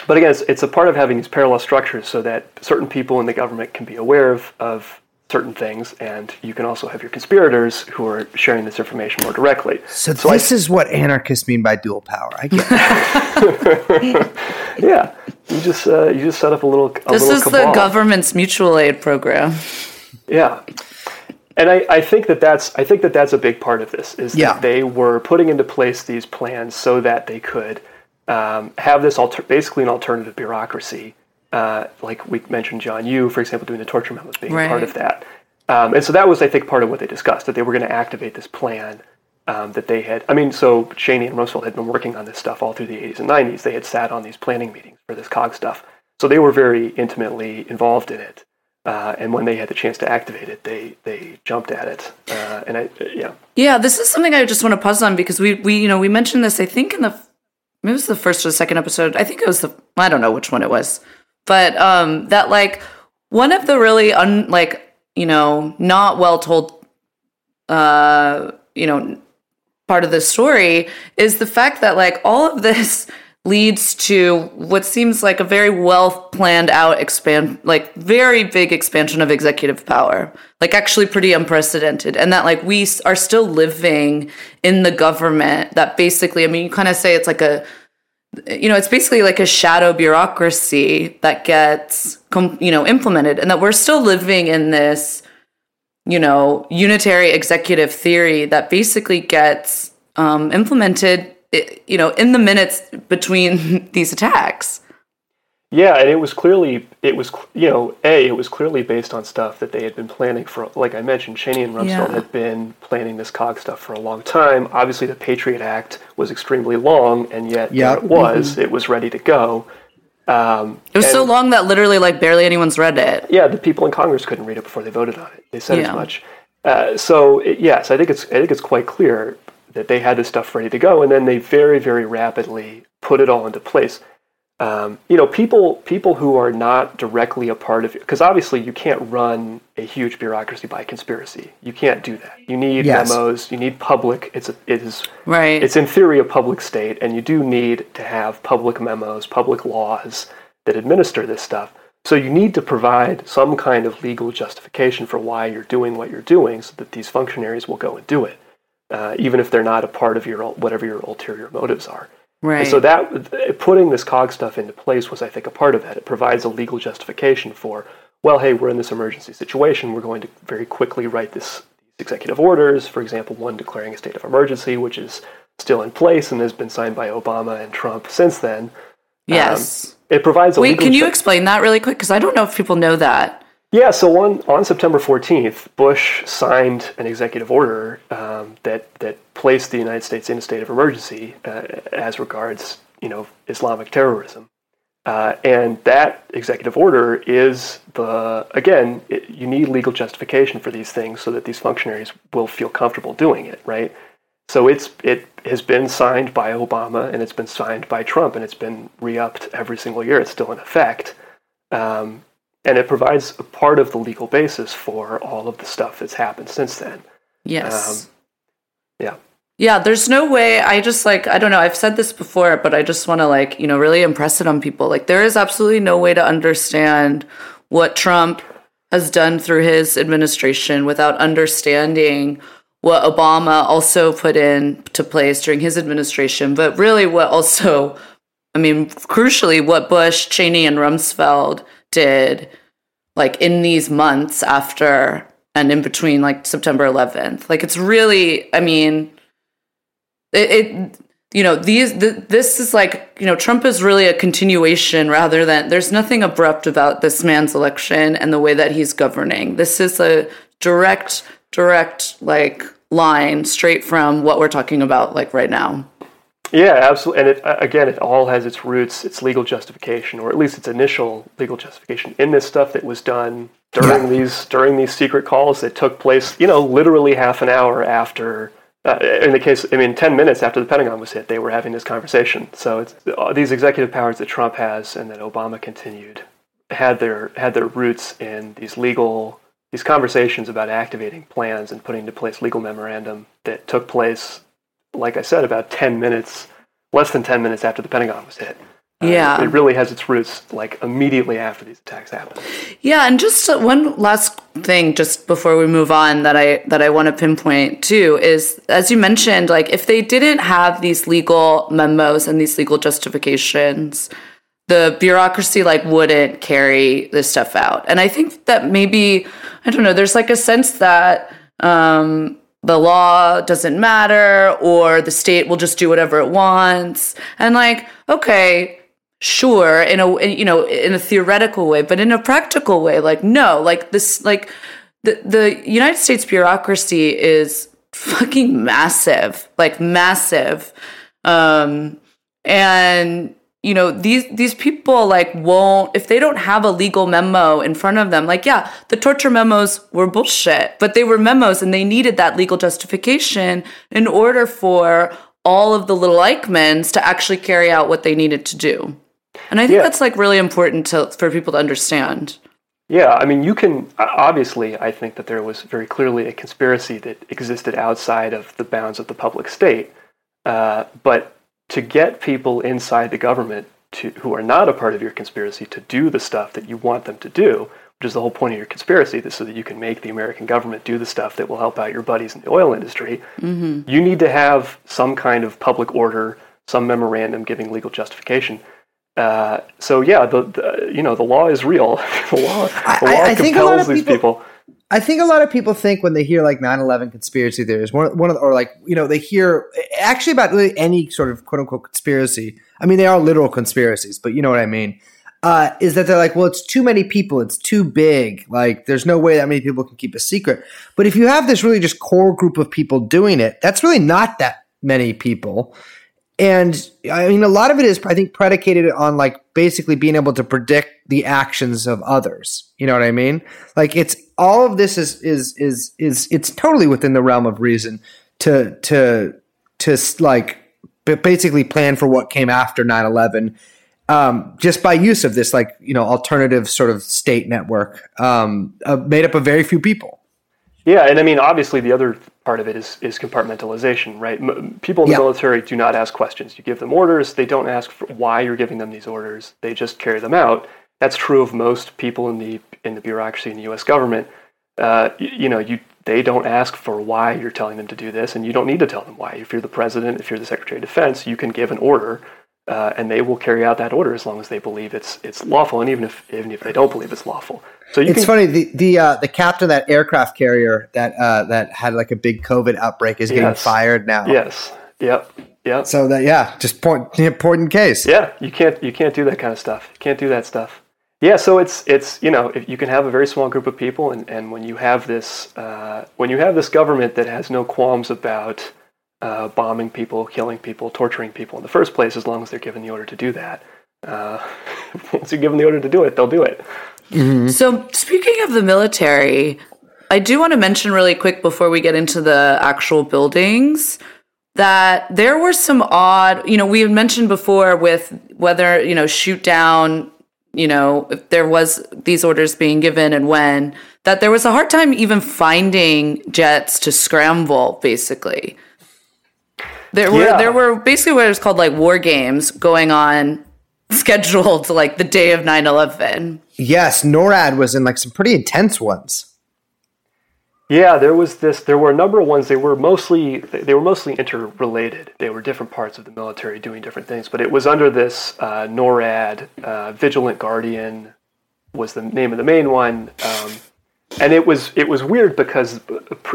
but again, it's, it's a part of having these parallel structures so that certain people in the government can be aware of, of certain things, and you can also have your conspirators who are sharing this information more directly. So, I- this is what anarchists mean by dual power. I get it. yeah, you just uh, you just set up a little. A This little is the government's mutual aid program. Yeah. And I, I think that that's I think that that's a big part of this is Yeah. that they were putting into place these plans so that they could um, have this alter- basically an alternative bureaucracy, uh, like we mentioned John Yoo, for example, doing the torture memos being a part of that. Um, and so that was, I think, part of what they discussed that they were going to activate this plan um, that they had. I mean, so Cheney and Rumsfeld had been working on this stuff all through the 80s and 90s. They had sat on these planning meetings for this COG stuff, so they were very intimately involved in it. Uh, and when they had the chance to activate it, they they jumped at it. Uh, and I, yeah, Yeah, this is something I just want to pause on because we we you know we mentioned this I think in the it was the first or the second episode. I think it was the I don't know which one it was, but um that like one of the really un like you know not well told uh you know part of the story is the fact that like all of this leads to what seems like a very well planned out expand like very big expansion of executive power. Like actually pretty unprecedented. And that like we are still living in the government that basically i mean you kind of say it's like a you know it's basically like a shadow bureaucracy that gets you know implemented and that we're still living in this you know, unitary executive theory that basically gets um, implemented, you know, in the minutes between these attacks. Yeah, and it was clearly it was you know a it was clearly based on stuff that they had been planning for. Like I mentioned, Cheney and Rumsfeld Yeah. had been planning this COG stuff for a long time. Obviously, the Patriot Act was extremely long, and yet Yeah. it was. It was ready to go. Um, It was so long that literally like barely anyone's read it. Yeah, the people in Congress couldn't read it before they voted on it. They said Yeah. as much. Uh, so it, yes, I think it's I think it's quite clear that they had this stuff ready to go, and then they very very rapidly put it all into place. Um, you know, people people who are not directly a part of it, because obviously you can't run a huge bureaucracy by conspiracy. You can't do that. You need Yes. memos. You need public. It's a, it is Right. it's in theory a public state, and you do need to have public memos, public laws that administer this stuff. So you need to provide some kind of legal justification for why you're doing what you're doing, so that these functionaries will go and do it, uh, even if they're not a part of your whatever your ulterior motives are. Right. And so that putting this COG stuff into place was, I think, a part of that. It provides a legal justification for, well, hey, we're in this emergency situation. We're going to very quickly write this these executive orders. For example, one declaring a state of emergency, which is still in place and has been signed by Obama and Trump since then. Um, yes. It provides a Wait, can you ju- explain that really quick? Because I don't know if people know that. Yeah, so on, on September 14th, Bush signed an executive order um, that, that placed the United States in a state of emergency uh, as regards, you know, Islamic terrorism. Uh, and that executive order is the, again, it, you need legal justification for these things so that these functionaries will feel comfortable doing it, right? So it's it has been signed by Obama and it's been signed by Trump and it's been re-upped every single year. It's still in effect. Um, and it provides a part of the legal basis for all of the stuff that's happened since then. Yes. Um, yeah. Yeah, there's no way. I just like, I don't know. I've said this before, but I just want to like, you know, really impress it on people. Like, there is absolutely no way to understand what Trump has done through his administration without understanding what Obama also put into place during his administration, but really what also, I mean, crucially, what Bush, Cheney, and Rumsfeld did like in these months after and in between like September 11th. Like, it's really, I mean, it, it you know these th- this is like you know Trump is really a continuation rather than there's nothing abrupt about this man's election and the way that he's governing. This is a direct direct like line straight from what we're talking about like right now. Yeah, absolutely. And it, again, it all has its roots, its legal justification, or at least its initial legal justification in this stuff that was done during Yeah. these during these secret calls that took place. You know, literally half an hour after. Uh, in the case, I mean, ten minutes after the Pentagon was hit, they were having this conversation. So it's uh, these executive powers that Trump has and that Obama continued had their had their roots in these legal these conversations about activating plans and putting into place legal memorandum that took place like I said, about 10 minutes, less than 10 minutes after the Pentagon was hit. Uh, Yeah. It really has its roots like immediately after these attacks happened. Yeah, and just uh, one last thing, just before we move on, that I that I want to pinpoint too is, as you mentioned, like if they didn't have these legal memos and these legal justifications, the bureaucracy like wouldn't carry this stuff out. And I think that maybe I don't know. There's like a sense that um, the law doesn't matter, or the state will just do whatever it wants, and like okay, sure in a you know in a theoretical way but in a practical way like no like this like the the united states bureaucracy is fucking massive like massive. Um and you know these these people like won't if they don't have a legal memo in front of them like yeah the torture memos were bullshit but they were memos and they needed that legal justification in order for all of the little Eichmanns to actually carry out what they needed to do and I think Yeah. that's like really important to for people to understand. Yeah, I mean, you can obviously. I think that there was very clearly a conspiracy that existed outside of the bounds of the public state. Uh, but to get people inside the government to who are not a part of your conspiracy to do the stuff that you want them to do, which is the whole point of your conspiracy, so that you can make the American government do the stuff that will help out your buddies in the oil industry. You need to have some kind of public order, some memorandum giving legal justification. Uh, so yeah, the, the you know the law is real. the law, the law I- I think a lot compels of these people- people. I think a lot of people think when they hear like 9/11 conspiracy theories, one one of the, or like you know they hear actually about really any sort of quote unquote conspiracy. I mean, they are literal conspiracies, but you know what I mean. Uh, is that they're like, well, it's too many people, it's too big. Like, there's no way that many people can keep a secret. But if you have this really just core group of people doing it, that's really not that many people. And I mean, a lot of it is, I think, predicated on like basically being able to predict the actions of others. You know what I mean? Like, it's all of this is is is is it's totally within the realm of reason to to to like basically plan for what came after 9-11 um, just by use of this like you know alternative sort of state network um, uh, made up of very few people. Yeah, and I mean, obviously, the other part of it is is compartmentalization, right? M- people in the Yeah. military do not ask questions. You give them orders; they don't ask for why you're giving them these orders. They just carry them out. That's true of most people in the in the bureaucracy in the U.S. government. Uh, y- you know, you they don't ask for why you're telling them to do this, and you don't need to tell them why. If you're the president, if you're the secretary of defense, you can give an order, uh, and they will carry out that order as long as they believe it's it's lawful, and even if even if they don't believe it's lawful. So you It's can, funny the the uh, the captain of that aircraft carrier that uh, that had like a big COVID outbreak is getting Yes. fired now. Yes. Yep. Yep. So that yeah, just point, important case. Yeah, you can't you can't do that kind of stuff. You can't do that stuff. Yeah, so it's it's you know if you can have a very small group of people, and, and when you have this uh, when you have this government that has no qualms about uh, bombing people, killing people, torturing people in the first place, as long as they're given the order to do that. Uh, once you're given the order to do it, they'll do it. So, speaking of the military, I do want to mention really quick before we get into the actual buildings that there were some odd, you know, we had mentioned before with whether, you know, shoot down, you know, if there was these orders being given and when, that there was a hard time even finding jets to scramble, basically. There were Yeah. there were basically what is called like war games going on scheduled like the day of 9-11. Yes, NORAD was in like some pretty intense ones. Yeah, there was this. There were a number of ones. They were mostly they were mostly interrelated. They were different parts of the military doing different things. But it was under this uh, NORAD. Uh, Vigilant Guardian was the name of the main one, um, and it was it was weird because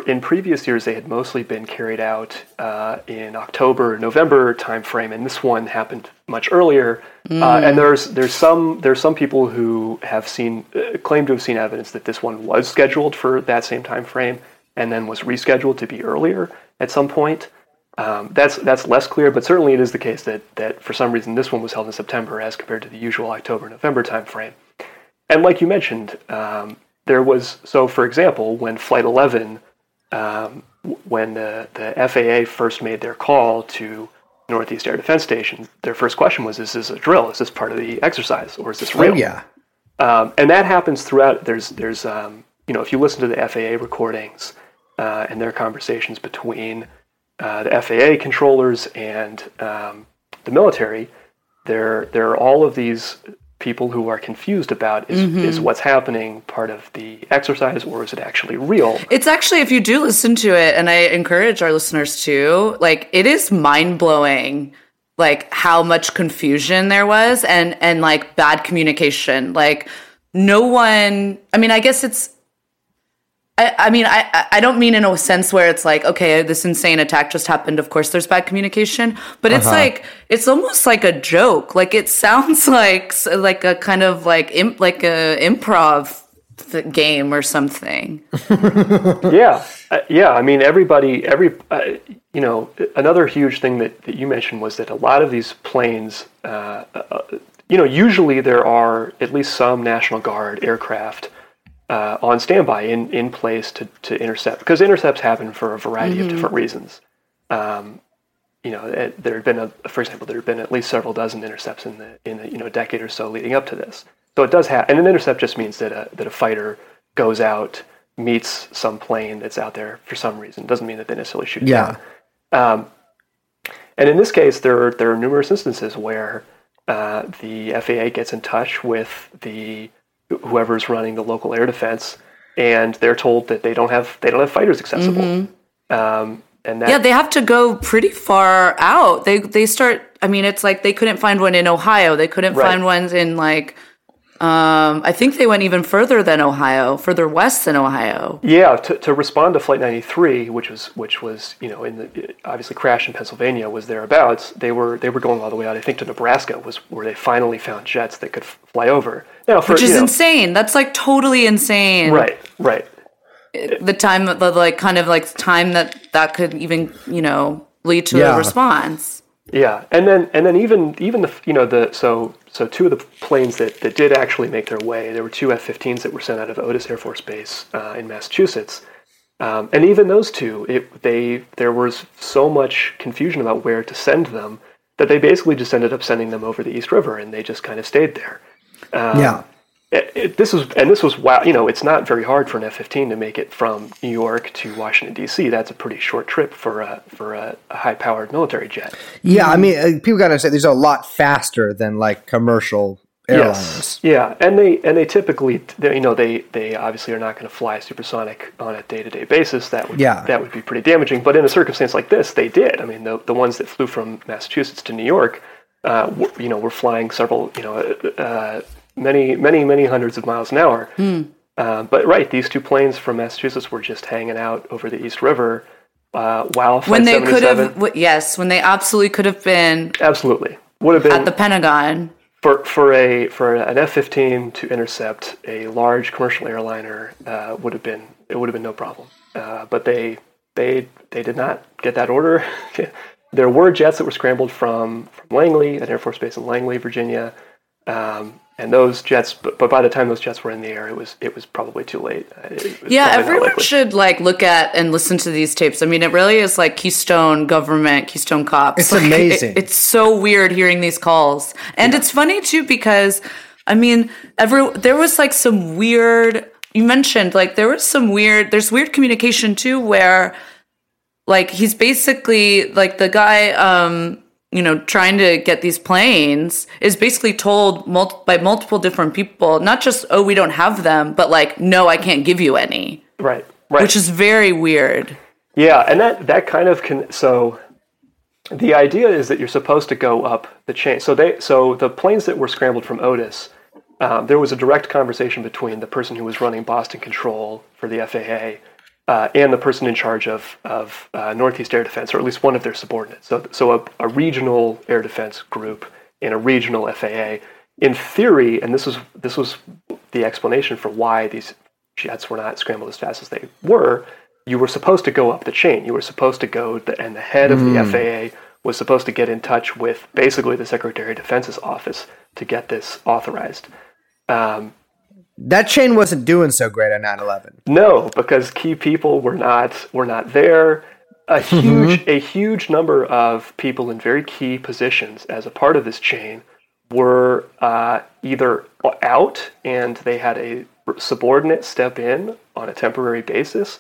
in previous years they had mostly been carried out uh, in October, November timeframe, and this one happened much earlier. Uh, and there's there's some there's some people who have seen uh, claim to have seen evidence that this one was scheduled for that same time frame and then was rescheduled to be earlier at some point. Um, that's that's less clear, but certainly it is the case that that for some reason this one was held in September as compared to the usual October November timeframe. And like you mentioned, um, there was so for example when Flight 11 um, when the, the FAA first made their call to Northeast Air Defense Station, their first question was, "Is this a drill? Is this part of the exercise, or is this real?" Oh yeah. Um, and that happens throughout. There's there's um, you know if you listen to the FAA recordings uh, and their conversations between uh, the FAA controllers and um, the military, there there are all of these people who are confused about is, mm-hmm. is what's happening part of the exercise or is it actually real? It's actually, if you do listen to it, and I encourage our listeners to, like, it is mind blowing, like how much confusion there was, and and like bad communication. Like, no one. I mean, I guess it's. I, I mean, I, I- I don't mean in a sense where it's like, okay, this insane attack just happened. Of course, there's bad communication, but it's like it's almost like a joke. Like it sounds like like a kind of like imp, like a improv th- game or something. yeah, uh, yeah. I mean, everybody, every, uh, you know, another huge thing that, that you mentioned was that a lot of these planes, uh, uh, you know, usually there are at least some National Guard aircraft uh, on standby in, in place to, to intercept because intercepts happen for a variety of different reasons. Um, you know, it, there had been a, for example, there had been at least several dozen intercepts in the in the you know decade or so leading up to this. So it does have, and an intercept just means that a that a fighter goes out, meets some plane that's out there for some reason. It doesn't mean that they necessarily shoot Yeah. Um, and in this case, there are, there are numerous instances where uh, the FAA gets in touch with the whoever's running the local air defense, and they're told that they don't have they don't have fighters accessible. Um, and that Yeah, they have to go pretty far out. They they start. I mean, it's like they couldn't find one in Ohio. They couldn't Right. find ones in like. Um, I think they went even further than Ohio, further west than Ohio. Yeah, to, to respond to Flight 93, which was which was you know in the obviously crashed in Pennsylvania, was thereabouts. They were they were going all the way out. I think to Nebraska was where they finally found jets that could fly over. Now, for, Which is you know, insane. That's like totally insane. Right, right. The time, the like, kind of like time that that could even, you know, lead to Yeah. a response. Yeah, and then and then even even the you know the so so two of the planes that, that did actually make their way. There were two F-15s that were sent out of Otis Air Force Base uh, in Massachusetts, um, and even those two, it they there was so much confusion about where to send them that they basically just ended up sending them over the East River, and they just kind of stayed there. Yeah. It, it, this was and this was wow. You know, it's not very hard for an F-15 to make it from New York to Washington D.C. That's a pretty short trip for a for a, a high-powered military jet. Yeah, I mean, uh, people got to say these are a lot faster than like commercial airliners. Yes. Yeah, and they and they typically, they, you know, they they obviously are not going to fly supersonic on a day to day basis. That would Yeah. that would be pretty damaging. But in a circumstance like this, they did. I mean, the the ones that flew from Massachusetts to New York, uh, w- you know, were flying several, you know, uh, many many many hundreds of miles an hour. Uh, but right, these two planes from Massachusetts were just hanging out over the East River uh, while Flight When they could 77 have, w- yes, when they absolutely could have been absolutely would have been at the Pentagon. for for a for an F-15 to intercept a large commercial airliner uh, would have been it would have been no problem. Uh, but they they they did not get that order. there were jets that were scrambled from from Langley, an Air Force base in Langley, Virginia, um, and those jets. But, but by the time those jets were in the air, it was it was probably too late. Uh, was Yeah, everyone should like look at and listen to these tapes. I mean, it really is like Keystone government, Keystone cops. It's Like, amazing. it- it's so weird hearing these calls, and it's funny too because I mean, every there was like some weird. You mentioned like there was some weird. There's weird communication too, where like he's basically like the guy, um, you know, trying to get these planes is basically told mul- by multiple different people, not just oh we don't have them, but like no, I can't give you any, Right. Right. which is very weird. Yeah, and that that kind of can so the idea is that you're supposed to go up the chain. So they so the planes that were scrambled from Otis, um, there was a direct conversation between the person who was running Boston Control for the FAA uh, and the person in charge of of uh, Northeast Air Defense, or at least one of their subordinates. So so a, a regional air defense group and a regional FAA. In theory, and this was this was the explanation for why these jets were not scrambled as fast as they were. You were supposed to go up the chain. You were supposed to go, the, and the head of the FAA was supposed to get in touch with basically the Secretary of Defense's office to get this authorized. Um, That chain wasn't doing so great on 9/11. no, because key people were not were not there. A huge a huge number of people in very key positions as a part of this chain were uh, either out and they had a subordinate step in on a temporary basis,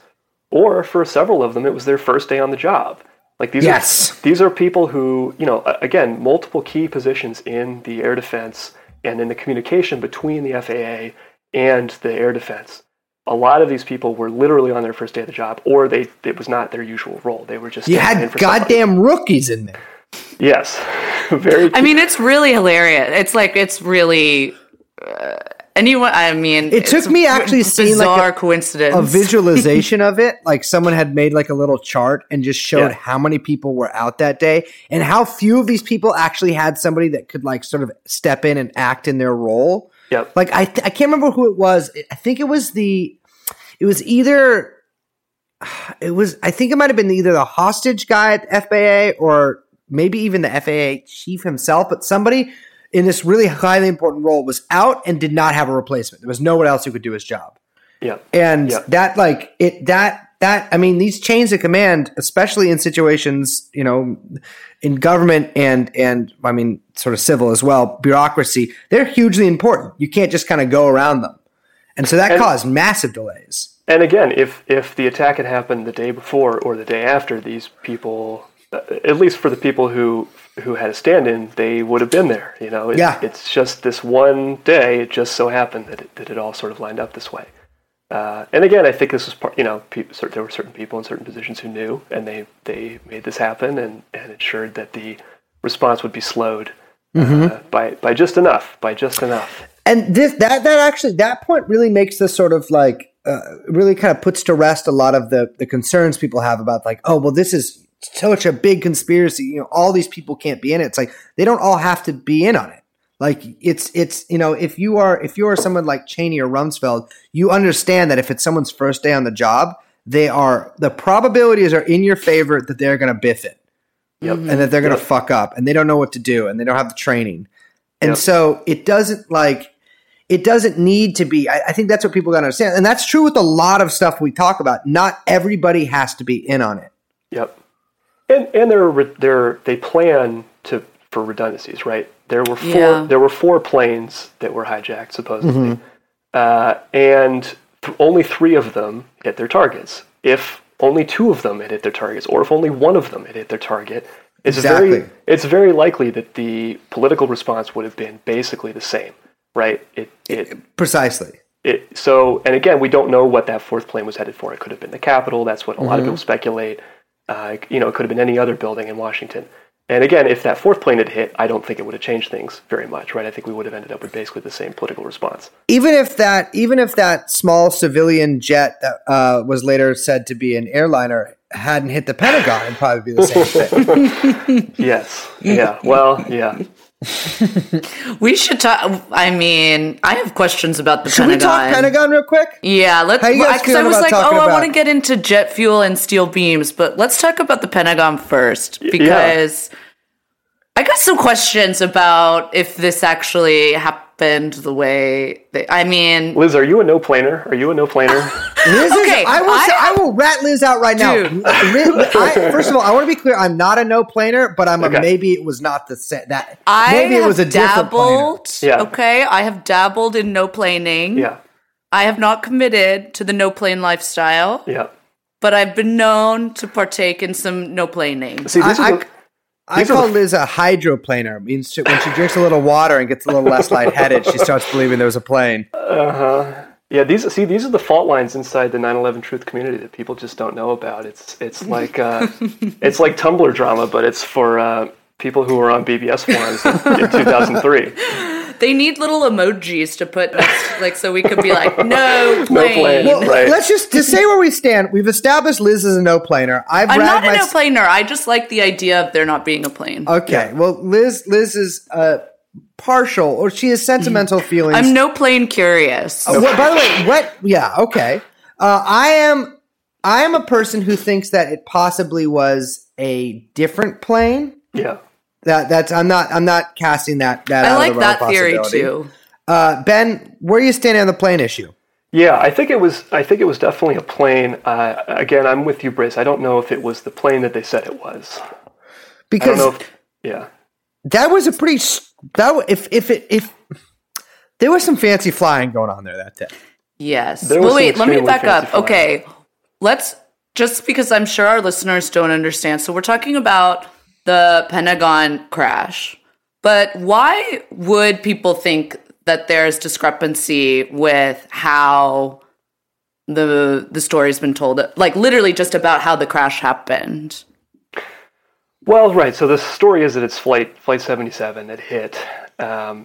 or for several of them it was their first day on the job. Like these Yes. are these are people who you know again multiple key positions in the air defense and in the communication between the FAA and the air defense a lot of these people were literally on their first day of the job, or they it was not their usual role. They were just You had for somebody. goddamn rookies in there. yes, very. I mean, it's really hilarious. It's like it's really uh, anyone. I mean, It took it's me a actually seeing, like, bizarre a- coincidence. a visualization of it like someone had made like a little chart and just showed Yeah. how many people were out that day and how few of these people actually had somebody that could like sort of step in and act in their role Yep. like i th- i can't remember who it was i think it was the it was either it was i think it might have been either the hostage guy at the faa or maybe even the faa chief himself but somebody in this really highly important role was out and did not have a replacement there was no one else who could do his job Yep. and Yeah. that like it that that i mean these chains of command especially in situations you know in government and and i mean sort of civil as well bureaucracy they're hugely important you can't just kind of go around them and so that And- caused massive delays And again, if if the attack had happened the day before or the day after, these people, uh, at least for the people who who had a stand-in, they would have been there. You know, it, Yeah. It's just this one day. It just so happened that it, that it all sort of lined up this way. Uh, and again, I think this was part. You know, people, there were certain people in certain positions who knew, and they they made this happen and and ensured that the response would be slowed uh, by by just enough, by just enough. and this that that actually that point really makes this sort of like uh, really kind of puts to rest a lot of the the concerns people have about like oh well this is such a big conspiracy you know all these people can't be in it it's like they don't all have to be in on it like it's it's you know if you are if you are someone like Cheney or Rumsfeld you understand that if it's someone's first day on the job they are the probabilities are in your favor that they're going to biff it Yep. and that they're going to Yep. fuck up and they don't know what to do and they don't have the training. And Yep. so it doesn't like it doesn't need to be. I, I think that's what people got to understand, and that's true with a lot of stuff we talk about. Not everybody has to be in on it. Yep. And and they're they're they plan to for redundancies, right? There were four Yeah. there were four planes that were hijacked supposedly, Mm-hmm. uh, and th- only three of them hit their targets. If only two of them had hit their targets, or if only one of them had hit their target, it's very it's very likely that the political response would have been basically the same, right? It it Precisely. it, so, and again, we don't know what that fourth plane was headed for. It could have been the Capitol. That's what a lot of people speculate. Uh, you know, it could have been any other building in Washington. And again, if that fourth plane had hit, I don't think it would have changed things very much, right? I think we would have ended up with basically the same political response. Even if that, even if that small civilian jet that uh, was later said to be an airliner hadn't hit the Pentagon, it'd probably be the same thing. Yes. Yeah. Well, yeah. we should talk. I mean, I have questions about the Pentagon. Should we talk Pentagon real quick? Yeah, let's. How you guys Because I was like, talking oh, I want to get into jet fuel and steel beams, but let's talk about the Pentagon first because I got some questions about if this actually hap- happened the way they. I mean, Liz, are you a no planer? Are you a no planer? Liz is- Okay, I will. I- say, I will rat Liz out right now. Liz- I- first of all, I want to be clear. I'm not a no planer, but I'm Okay. a maybe it was not the set that. I maybe it was a different planer. dabbled. Yeah. Okay, I have dabbled in no planing. yeah, I have not committed to the no plane lifestyle, yeah. but I've been known to partake in some no planing. See, these I- are the, I These are call the- Liz a hydroplaner. It means she, when she drinks a little water and gets a little less lightheaded, she starts believing there was a plane. Uh huh. Yeah. These see these are the fault lines inside the 9/11 truth community that people just don't know about. It's it's like uh, it's like Tumblr drama, but it's for uh, people who were on BBS forums in, in 2003. They need little emojis to put next, like, so we could be like, no No plane. plane. Well, Right. let's just to say where we stand. We've established Liz is a no planer. I've I'm not ratted a my- no planer. I just like the idea of there not being a plane. Okay, well, Liz Liz is uh, partial, or she has sentimental feelings. I'm no plane curious. Uh, what- by the way, what? Yeah, okay. Uh, I am. I am a person who thinks that it possibly was a different plane. Yeah. That that's. I'm not. I'm not casting that. That. I out like of the realm that theory too. Uh, ben, where are you standing on the plane issue? Yeah, I think it was. I think it was definitely a plane. Uh, again, I'm with you, Brace. I don't know if it was the plane that they said it was. I don't Because know. If, yeah, that was a pretty. That w- if if it if there was some fancy flying going on there that day. Yes. Well, wait, let me back up. flying. Okay. Let's just because I'm sure our listeners don't understand. So we're talking about the Pentagon crash. But why would people think that there's discrepancy with how the the story's been told? Like literally just about how the crash happened. Well, right. So the story is that it's flight flight 77 that hit. Um,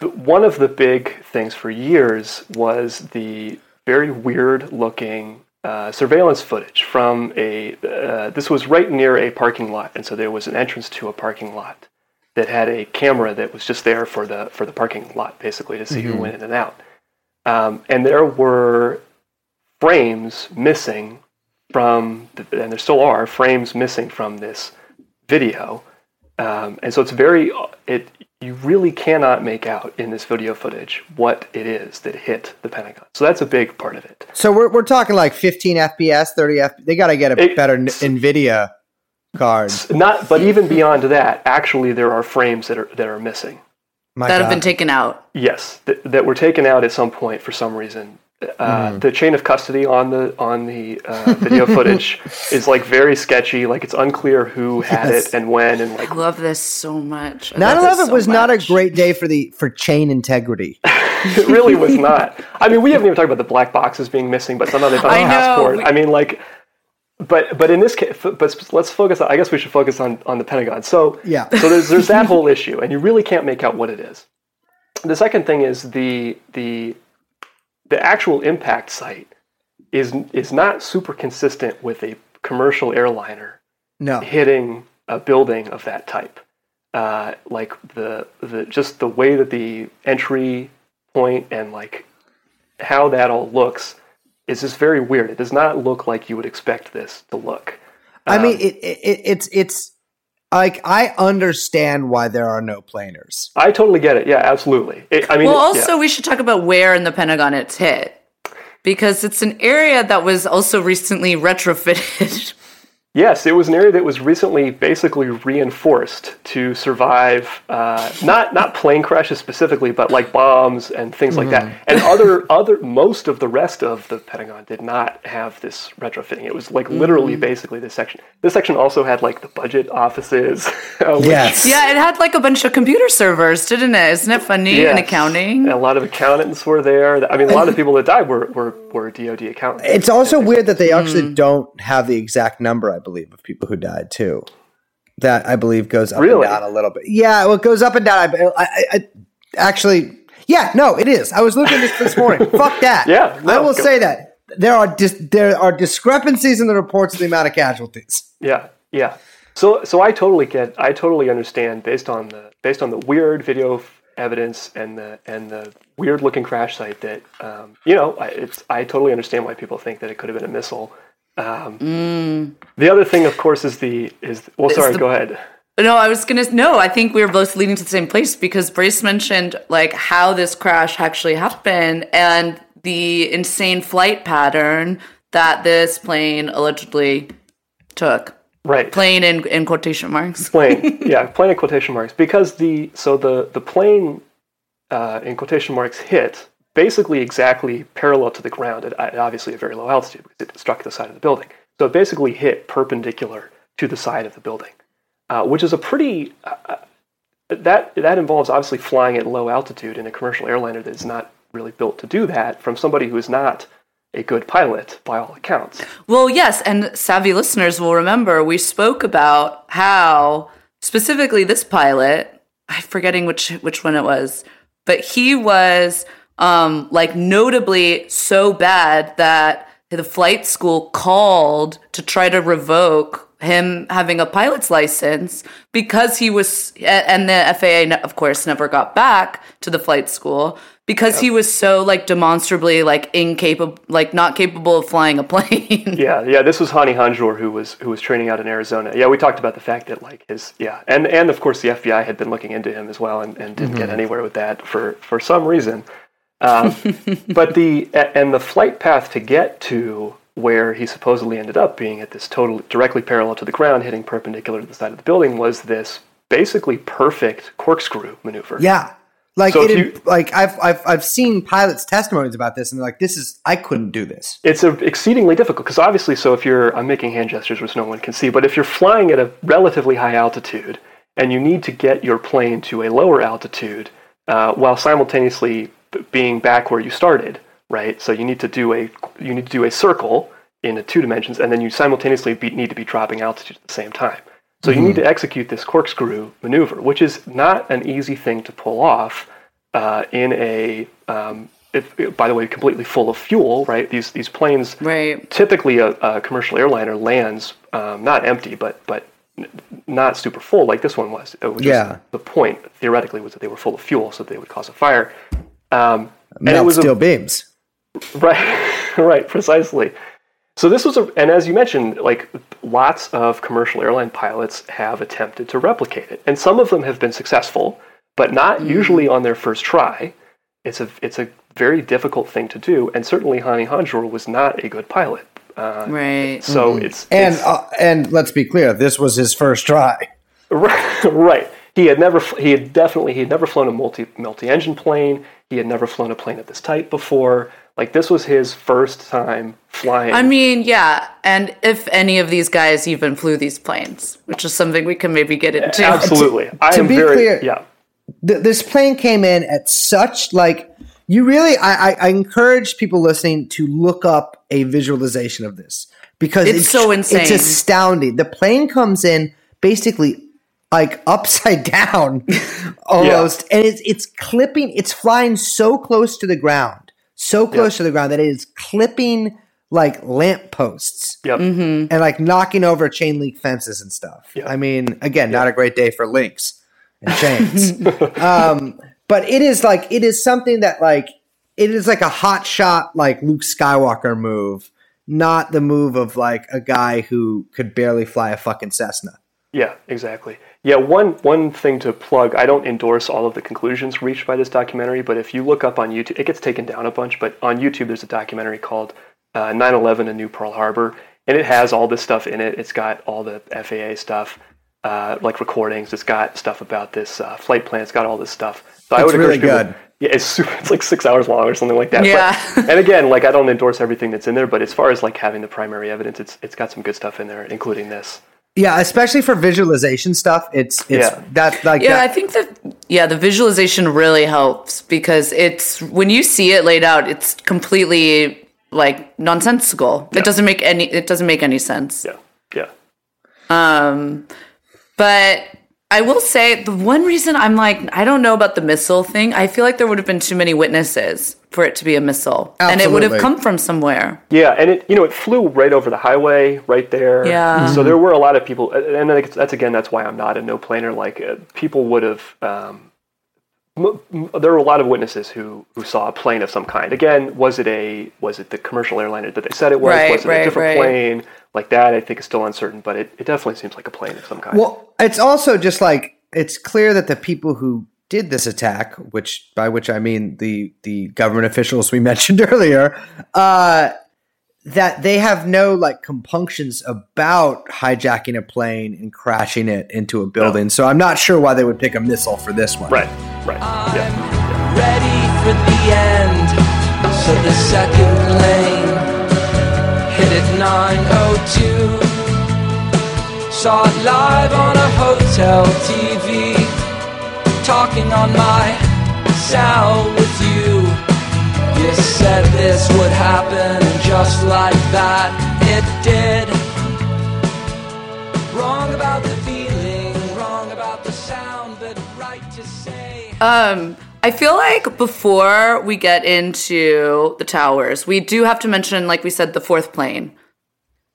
one of the big things for years was the very weird looking uh, surveillance footage from a. Uh, this was right near a parking lot, and so there was an entrance to a parking lot that had a camera that was just there for the for the parking lot, basically to see who went in and out. Um, and there were frames missing from, the, and there still are frames missing from this video. Um, and so it's very, it you really cannot make out in this video footage what it is that hit the Pentagon. So that's a big part of it. So we're we're talking like 15 FPS, 30 FPS. They got to get a It- better Nvidia card. Not, but even beyond that, actually, there are frames that are that are missing. My that have been taken out. Yes, that, that were taken out at some point for some reason. Uh, The chain of custody on the on the uh, video footage is like very sketchy. Like it's unclear who had Yes. it and when, and like I love this so much. I love this 9/11 so was not a great day for the for chain integrity. it really was not. I mean, we haven't even talked about the black boxes being missing, but somehow they found I a know. passport. I mean, like, but but in this case, but let's focus. on I guess we should focus on on the Pentagon. So Yeah. So there's there's that whole issue, and you really can't make out what it is. The second thing is the the the actual impact site is is not super consistent with a commercial airliner No. hitting a building of that type. Uh, like the the just the way that the entry point and like how that all looks is just very weird. It does not look like you would expect this to look. I Um, mean, it, it, it's it's like I understand why there are no planers. I totally get it. Yeah, absolutely. It, I mean, Well, yeah. also, we should talk about where in the Pentagon it's hit because it's an area that was also recently retrofitted. Yes, it was an area that was recently basically reinforced to survive uh, not not plane crashes specifically, but like bombs and things like that. And other other most of the rest of the Pentagon did not have this retrofitting. It was like literally basically this section. This section also had like the budget offices. uh, which- Yes. yeah, it had like a bunch of computer servers, didn't it? Isn't it funny in Yes. accounting? And a lot of accountants were there. I mean, a lot of people that died were were, were DoD accountants. It's also weird that they Mm. actually don't have the exact number. I believe of people who died too. That I believe goes up Really? and down a little bit. Yeah, well, it goes up and down. I, I, I, actually, yeah, no, it is. I was looking at this this morning. Fuck that. Yeah, I will go- say that there are dis- there are discrepancies in the reports of the amount of casualties. Yeah, yeah. So so I totally get I totally understand based on the based on the weird video f- evidence and the and the weird looking crash site that um, you know I, it's I totally understand why people think that it could have been a missile. Um, The other thing, of course, is the is well. sorry, the- go ahead. No, I was gonna. No, I think we were both leading to the same place because Brace mentioned like how this crash actually happened and the insane flight pattern that this plane allegedly took. Right. Plane in in quotation marks. plane yeah plane in quotation marks because the so the the plane uh, in quotation marks hit basically exactly parallel to the ground at, obviously a very low altitude because it struck the side of the building. So it basically hit perpendicular to the side of the building uh, which is a pretty uh, that that involves obviously flying at low altitude in a commercial airliner that is not really built to do that from somebody who is not a good pilot by all accounts. Well, yes, and savvy listeners will remember we spoke about how specifically this pilot, I'm forgetting which which one it was, but he was um like notably so bad that the flight school called to try to revoke him having a pilot's license because he was and the FAA of course never got back to the flight school because he was so like demonstrably like incapable like not capable of flying a plane. Yeah, yeah. This was Hani Hanjour who was who was training out in Arizona. Yeah, we talked about the fact that like his yeah, and and of course the FBI had been looking into him as well and, and didn't get anywhere with that for for some reason. Um, but the and the flight path to get to where he supposedly ended up being at this total directly parallel to the ground, hitting perpendicular to the side of the building, was this basically perfect corkscrew maneuver. Yeah. Like So it, you- like I've I've I've seen pilots' testimonies about this, and they're like, "This is I couldn't do this." It's a, exceedingly difficult because obviously, so if you're, I'm making hand gestures which no one can see, but if you're flying at a relatively high altitude and you need to get your plane to a lower altitude uh, while simultaneously being back where you started, right? So you need to do a you need to do a circle in a two dimensions, and then you simultaneously be, need to be dropping altitude at the same time. So you need to execute this corkscrew maneuver, which is not an easy thing to pull off uh, in a um, if, by the way, completely full of fuel, right? These these planes, Right. Typically, a, a commercial airliner lands um, not empty, but but not super full like this one was. It was Yeah. the point theoretically was that they were full of fuel, so they would cause a fire. Um, and it Melt was a, steel beams. Right, right, precisely. So this was a, and as you mentioned, like lots of commercial airline pilots have attempted to replicate it, and some of them have been successful, but not Mm-hmm. usually on their first try. It's a it's a very difficult thing to do, and certainly Hani Hanjour was not a good pilot. Uh, Right. so it's Mm-hmm. And it's- uh, and let's be clear, this was his first try. Right, right. He had never, he had definitely, he had never flown a multi multi engine plane. He had never flown a plane of this type before. Like this was his first time flying. I mean, yeah, and if any of these guys even flew these planes, which is something we can maybe get into. Absolutely, I to am be very clear- yeah. Th- this plane came in at such like you really I, I, I encourage people listening to look up a visualization of this because It's so insane. It's astounding. The plane comes in basically like upside down almost, and it's it's clipping. It's flying so close to the ground, so close to the ground that it is clipping like lamp posts Yep. and like knocking over chain link fences and stuff. Yeah. I mean, again, not a great day for links and chains. um, but it is like it is something that like it is like a hot shot like Luke Skywalker move, not the move of like a guy who could barely fly a fucking Cessna. Yeah, exactly. Yeah, one one thing to plug. I don't endorse all of the conclusions reached by this documentary, but if you look up on YouTube, it gets taken down a bunch. But on YouTube, there's a documentary called uh, "9/11: A New Pearl Harbor," and it has all this stuff in it. It's got all the FAA stuff, uh, like recordings. It's got stuff about this uh, flight plan. It's got all this stuff. So I would really encourage people- good. Yeah, it's super. It's like six hours long or something like that. Yeah. But, and again, like I don't endorse everything that's in there, but as far as like having the primary evidence, it's it's got some good stuff in there, including this. Yeah, especially for visualization stuff. It's it's Yeah. that like Yeah, I think that yeah, the visualization really helps because it's when you see it laid out, it's completely like nonsensical. It doesn't make any it doesn't make any sense. Yeah, yeah. Um, but I will say the one reason I'm like I don't know about the missile thing. I feel like there would have been too many witnesses for it to be a missile, and it would have come from somewhere. Yeah, and it you know it flew right over the highway, right there. Yeah. So there were a lot of people, and that's again that's why I'm not a no planer. Like uh, people would have, um, m- m- there were a lot of witnesses who who saw a plane of some kind. Again, was it a was it the commercial airliner that they said it was? Right, was it right, a different right. plane? Like that, I think is still uncertain, but it, it definitely seems like a plane of some kind. Well, it's also just like it's clear that the people who did this attack, which by which I mean the the government officials we mentioned earlier, uh, that they have no like compunctions about hijacking a plane and crashing it into a building. So I'm not sure why they would pick a missile for this one. right, right, yeah. ready for the end. So the second lane hit at 902. Saw it live on a hotel TV. Talking on my cell with you. You said this would happen, and just like that, it did. Um, I feel like before we get into the towers, we do have to mention, like we said, the fourth plane,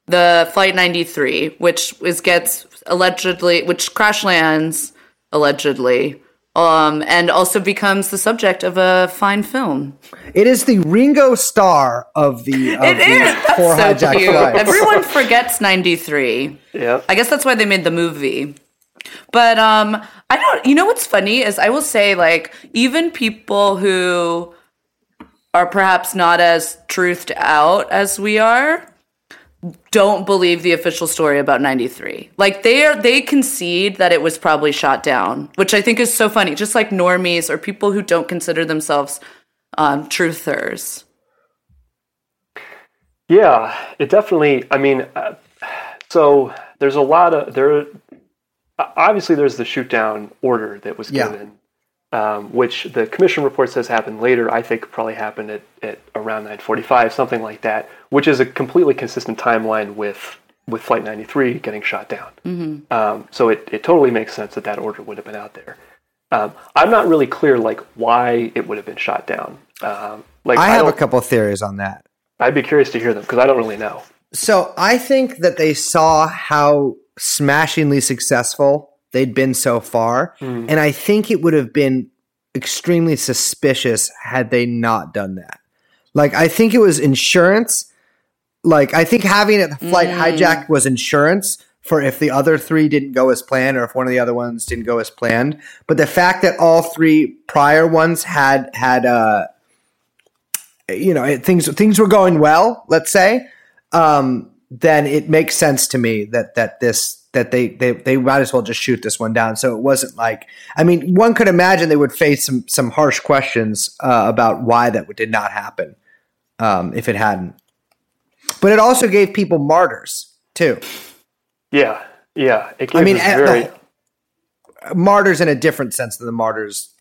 the Flight 93, which is gets allegedly, which crash lands allegedly, um, and also becomes the subject of a fine film. It is the Ringo Starr of the of It the is. four That's so cute. flights. Everyone forgets 93. yeah. I guess that's why they made the movie. But um I don't you know what's funny is I will say like even people who are perhaps not as truthed out as we are don't believe the official story about 93. Like they are they concede that it was probably shot down, which I think is so funny. Just like normies or people who don't consider themselves um truthers. Yeah, it definitely. I mean, uh, so there's a lot of there. Uh, Obviously, there's the shoot down order that was Yeah. given, um, which the commission report says happened later. I think probably happened at, at around 9:45, something like that, which is a completely consistent timeline with with Flight 93 getting shot down. Um, so it, it totally makes sense that that order would have been out there. Um, I'm not really clear like why it would have been shot down. Um, like I have a don't- couple theories on that. I'd be curious to hear them because I don't really know. So I think that they saw how smashingly successful they'd been so far, and I think it would have been extremely suspicious had they not done that. Like I think it was insurance. Like I think having it flight hijacked was insurance for if the other three didn't go as planned or if one of the other ones didn't go as planned. But the fact that all three prior ones had had uh you know it, things things were going well, let's say, um, then it makes sense to me that that this that they, they they might as well just shoot this one down. So it wasn't like I mean, one could imagine they would face some some harsh questions uh, about why that did not happen um, if it hadn't. But it also gave people martyrs too. Yeah, yeah. It I mean, very. the- martyrs in a different sense than the martyrs,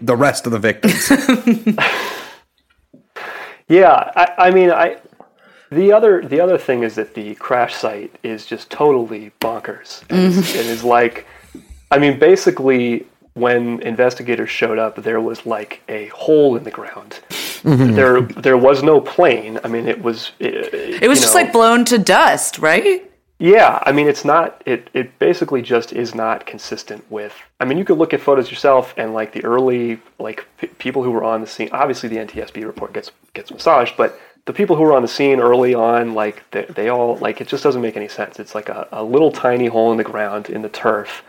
the rest of the victims. Yeah, I, I mean, I. The other the other thing is that the crash site is just totally bonkers. Mm-hmm. And it's- It is like, I mean, basically, when investigators showed up, there was like a hole in the ground. Mm-hmm. There there was no plane. I mean, it was. It, It was just like blown to dust, right? Yeah, I mean, it's not. It it basically just is not consistent with. I mean, you could look at photos yourself, and like the early like p- people who were on the scene. Obviously, the NTSB report gets gets massaged, but the people who were on the scene early on, like they, they all like it just doesn't make any sense. It's like a, a little tiny hole in the ground in the turf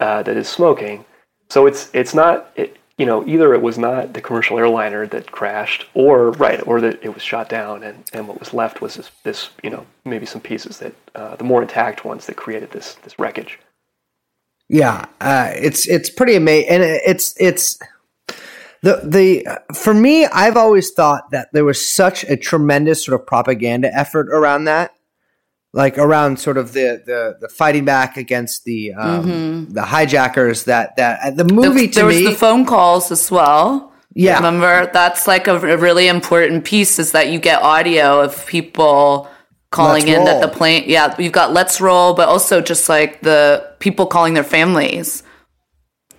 uh, that is smoking. So it's it's not. It, you know, either it was not the commercial airliner that crashed, or right, or that it was shot down, and, and what was left was this, this you know, maybe some pieces that uh, the more intact ones that created this this wreckage. Yeah, uh, it's it's pretty amazing, and it's it's the the for me. I've always thought that there was such a tremendous sort of propaganda effort around that, like around sort of the the, the fighting back against the um, the hijackers. That that uh, the movie to there was me, the phone calls as well. Yeah. remember that's like a, a really important piece is that you get audio of people calling Let's in that the plane. Yeah, you've got let's roll, but also just like the people calling their families.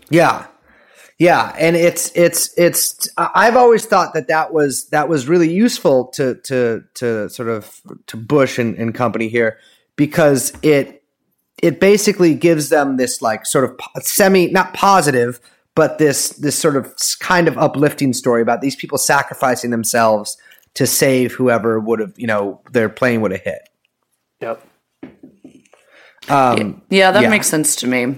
Yeah. Yeah, and it's it's it's I've always thought that that was that was really useful to to to sort of to Bush and, and company here because it it basically gives them this like sort of semi not positive but this this sort of kind of uplifting story about these people sacrificing themselves to save whoever would have you know their plane would have hit. Yep. Um, Yeah, that Yeah. makes sense to me.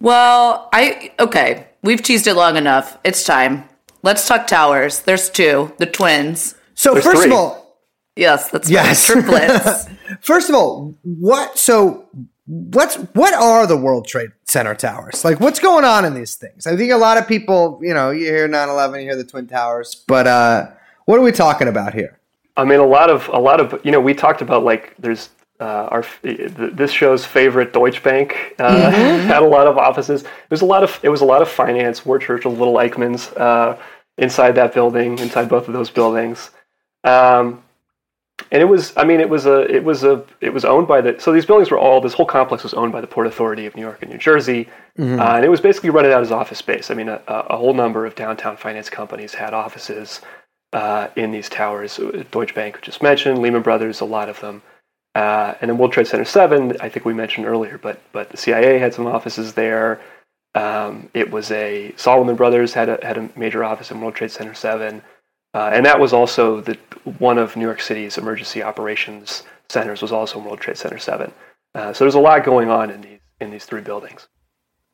Well, I okay. We've teased it long enough. It's time. Let's talk towers. There's two, the twins. So There's first three. of all, Yes, that's Yes. right. Triplets. first of all, what? So what's what are the World Trade Center towers? Like, what's going on in these things? I think a lot of people, you know, you hear 9-11, you hear the Twin Towers, but uh, what are we talking about here? I mean, a lot of a lot of you know, we talked about like there's uh, our this show's favorite Deutsche Bank uh, had a lot of offices. It was a lot of it was a lot of finance. Ward Churchill, Little Eichmann's uh, inside that building, inside both of those buildings. Um, and it was, I mean, it was a, it was a, it was owned by the. So these buildings were all. This whole complex was owned by the Port Authority of New York and New Jersey, uh, and it was basically rented out as office space. I mean, a, a a whole number of downtown finance companies had offices uh, in these towers. Deutsche Bank, just mentioned, Lehman Brothers, a lot of them, uh, and then World Trade Center Seven. I think we mentioned earlier, but but the CIA had some offices there. Um, it was a Salomon Brothers had a had a major office in World Trade Center Seven, uh, and that was also the one of New York City's emergency operations centers was also in World Trade Center Seven. Uh, so there's a lot going on in these in these three buildings.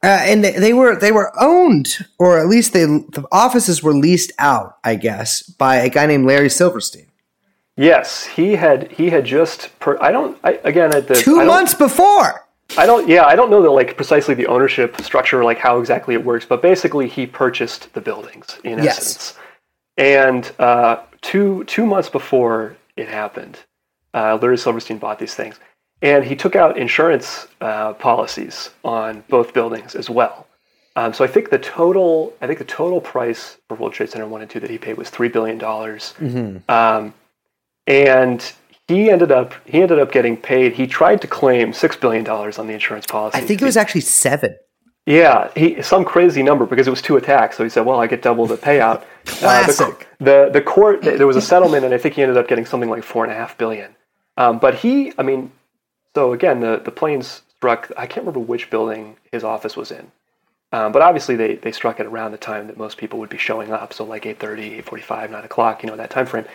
Uh, and they, they were they were owned, or at least they the offices were leased out, I guess, by a guy named Larry Silverstein. Yes, he had he had just per, I don't I, again at the Two months before. I don't. Yeah, I don't know that like precisely the ownership structure, like how exactly it works, but basically he purchased the buildings in Yes. essence. And uh, two two months before it happened, uh, Larry Silverstein bought these things, and he took out insurance uh, policies on both buildings as well. Um, so I think the total, I think the total price for World Trade Center one and two that he paid was three billion dollars. Um, and he ended up he ended up getting paid. He tried to claim six billion dollars on the insurance policy. I think it was actually seven. yeah, he some crazy number because it was two attacks. So he said, "Well, I get double the payout." Uh, the, Classic. the the court there was a settlement, and I think he ended up getting something like four and a half billion. Um, but he, I mean, so again, the the planes struck. I can't remember which building his office was in. Um, but obviously, they, they struck it around the time that most people would be showing up, so like 8.30, 8.45, 9 o'clock, you know, that time frame.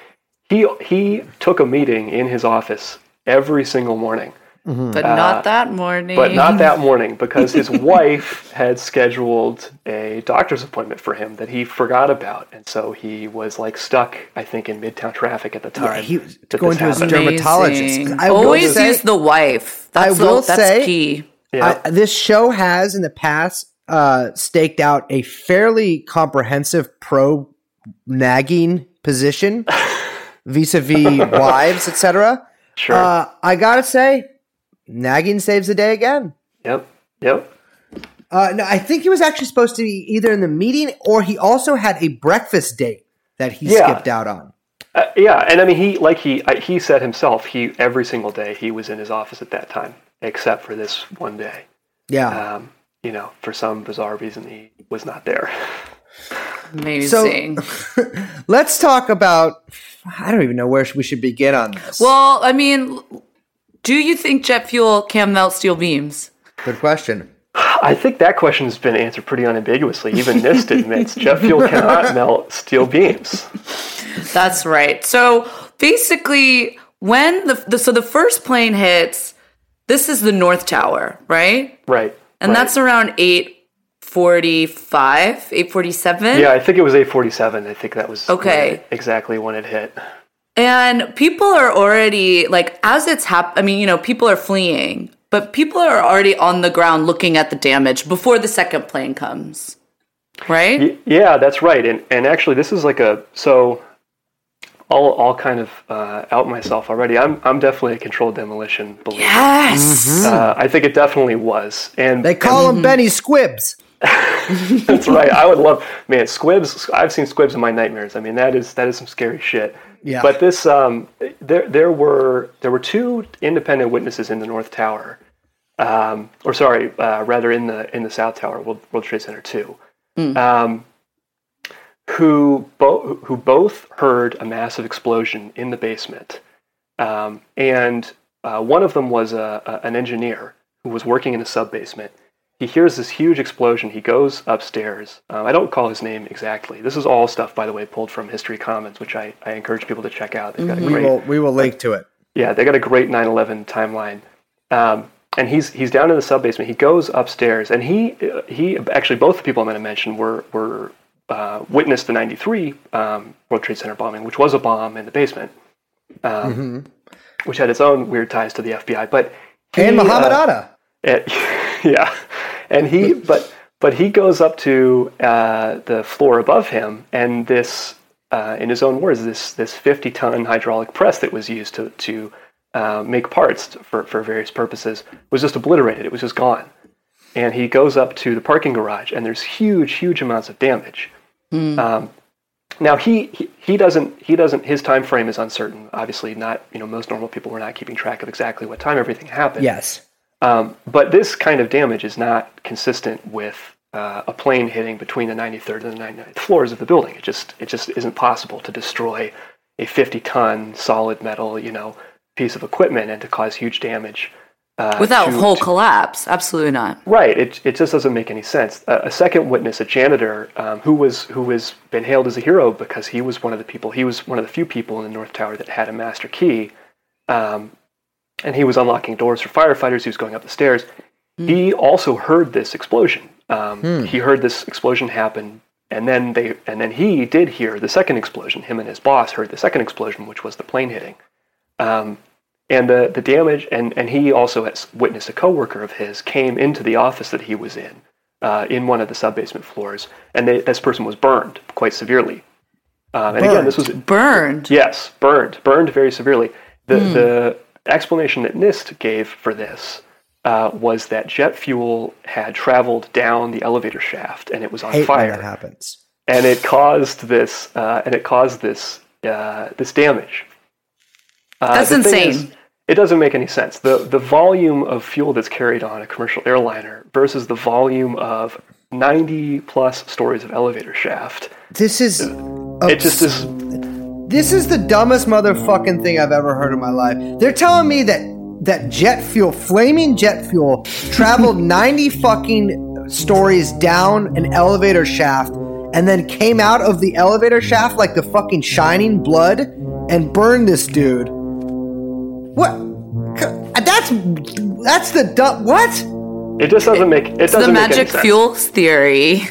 He, he took a meeting in his office every single morning, But not that morning. but not that morning because his wife had scheduled a doctor's appointment for him that he forgot about. And so he was like stuck, I think, in midtown traffic at the time. Yeah, he was that going this to his happened. dermatologist. I Always say- use the wife. That's I will the, that's say- key. Yeah. I, this show has in the past uh, staked out a fairly comprehensive pro nagging position vis-a-vis wives, etc. sure. Uh, I gotta say, nagging saves the day again. yep. Yep. Uh, no, I think he was actually supposed to be either in the meeting or he also had a breakfast date that he Yeah. skipped out on. Uh, yeah, and I mean, he like he I- he said himself, he every single day he was in his office at that time, except for this one day. Yeah. Um, you know, for some bizarre reason, he was not there. Amazing. Let's talk about. I don't even know where we should begin on this. well, I mean, do you think jet fuel can melt steel beams? Good question. I think that question has been answered pretty unambiguously. Even NIST admits jet fuel cannot melt steel beams. That's right. So basically, when the, the so the first plane hits, this is the North Tower, right? Right. And right. that's around eight forty-five, eight forty-seven. yeah. I think it was 847. I think that was when Okay. it- exactly when it hit. And people are already like, as it's hap. I mean, you know, people are fleeing, but people are already on the ground looking at the damage before the second plane comes, right? Y- Yeah, that's right. And and actually, this is like a so. I'll, I'll kind of uh, out myself already. I'm I'm definitely a controlled demolition believer. Yes. Uh, I think it definitely was, and They call him Benny Squibs. That's right. I would love, man. Squibs. I've seen squibs in my nightmares. I mean, that is that is some scary shit. Yeah. But this, um, there there were there were two independent witnesses in the North Tower, um, or sorry, uh, rather in the in the South Tower, World, World Trade Center two, um, who both who both heard a massive explosion in the basement, um, and uh, one of them was a, a, an engineer who was working in a sub basement, he hears this huge explosion. He goes upstairs. Um, I don't call his name exactly. This is all stuff, by the way, pulled from History Commons, which I, I encourage people to check out. They've got a We will we will link to it. yeah, they got a great 9/11 timeline. Um, and he's he's down in the sub basement. He goes upstairs, and he uh, he actually both the people I'm going to mention were were uh, witnessed the '93 um, World Trade Center bombing, which was a bomb in the basement, um, which had its own weird ties to the FBI. But he, And Muhammad uh, Atta. it, yeah, and he but but he goes up to uh, the floor above him, and this, uh, in his own words, this this fifty ton hydraulic press that was used to to uh, make parts for for various purposes was just obliterated. It was just gone, and he goes up to the parking garage, and there's huge huge amounts of damage. Um, now he, he he doesn't he doesn't his time frame is uncertain. Obviously, not you know most normal people were not keeping track of exactly what time everything happened. Yes. Um, but this kind of damage is not consistent with uh, a plane hitting between the 93rd and the 99th floors of the building. It just it just isn't possible to destroy a 50-ton solid metal, you know, piece of equipment and to cause huge damage. Uh, Without to- whole to- collapse. Absolutely not. Right. It, it just doesn't make any sense. A, a second witness, a janitor, um, who was who has been hailed as a hero because he was one of the people. He was one of the few people in the North Tower that had a master key, um, and he was unlocking doors for firefighters. He was going up the stairs. He also heard this explosion. Um, He heard this explosion happen, and then they and then he did hear the second explosion. Him and his boss heard the second explosion, which was the plane hitting Um, and the, the damage and, and he also has witnessed a coworker of his came into the office that he was in uh, in one of the sub-basement floors and they, this person was burned quite severely um, and again this was Burned. yes burned burned very severely the, the explanation that NIST gave for this uh, was that jet fuel had traveled down the elevator shaft and it was on Hate fire that happens. and it caused this uh, and it caused this uh, this damage. Uh, That's insane. is, it doesn't make any sense. the The volume of fuel that's carried on a commercial airliner versus the volume of ninety plus stories of elevator shaft. This is It just is. This is the dumbest motherfucking thing I've ever heard in my life. They're telling me that that jet fuel, flaming jet fuel, traveled 90 fucking stories down an elevator shaft and then came out of the elevator shaft like the fucking shining blood and burned this dude. What? Uh, that's that's the dumb what? It just doesn't make. It The doesn't make any magic sense. fuels theory.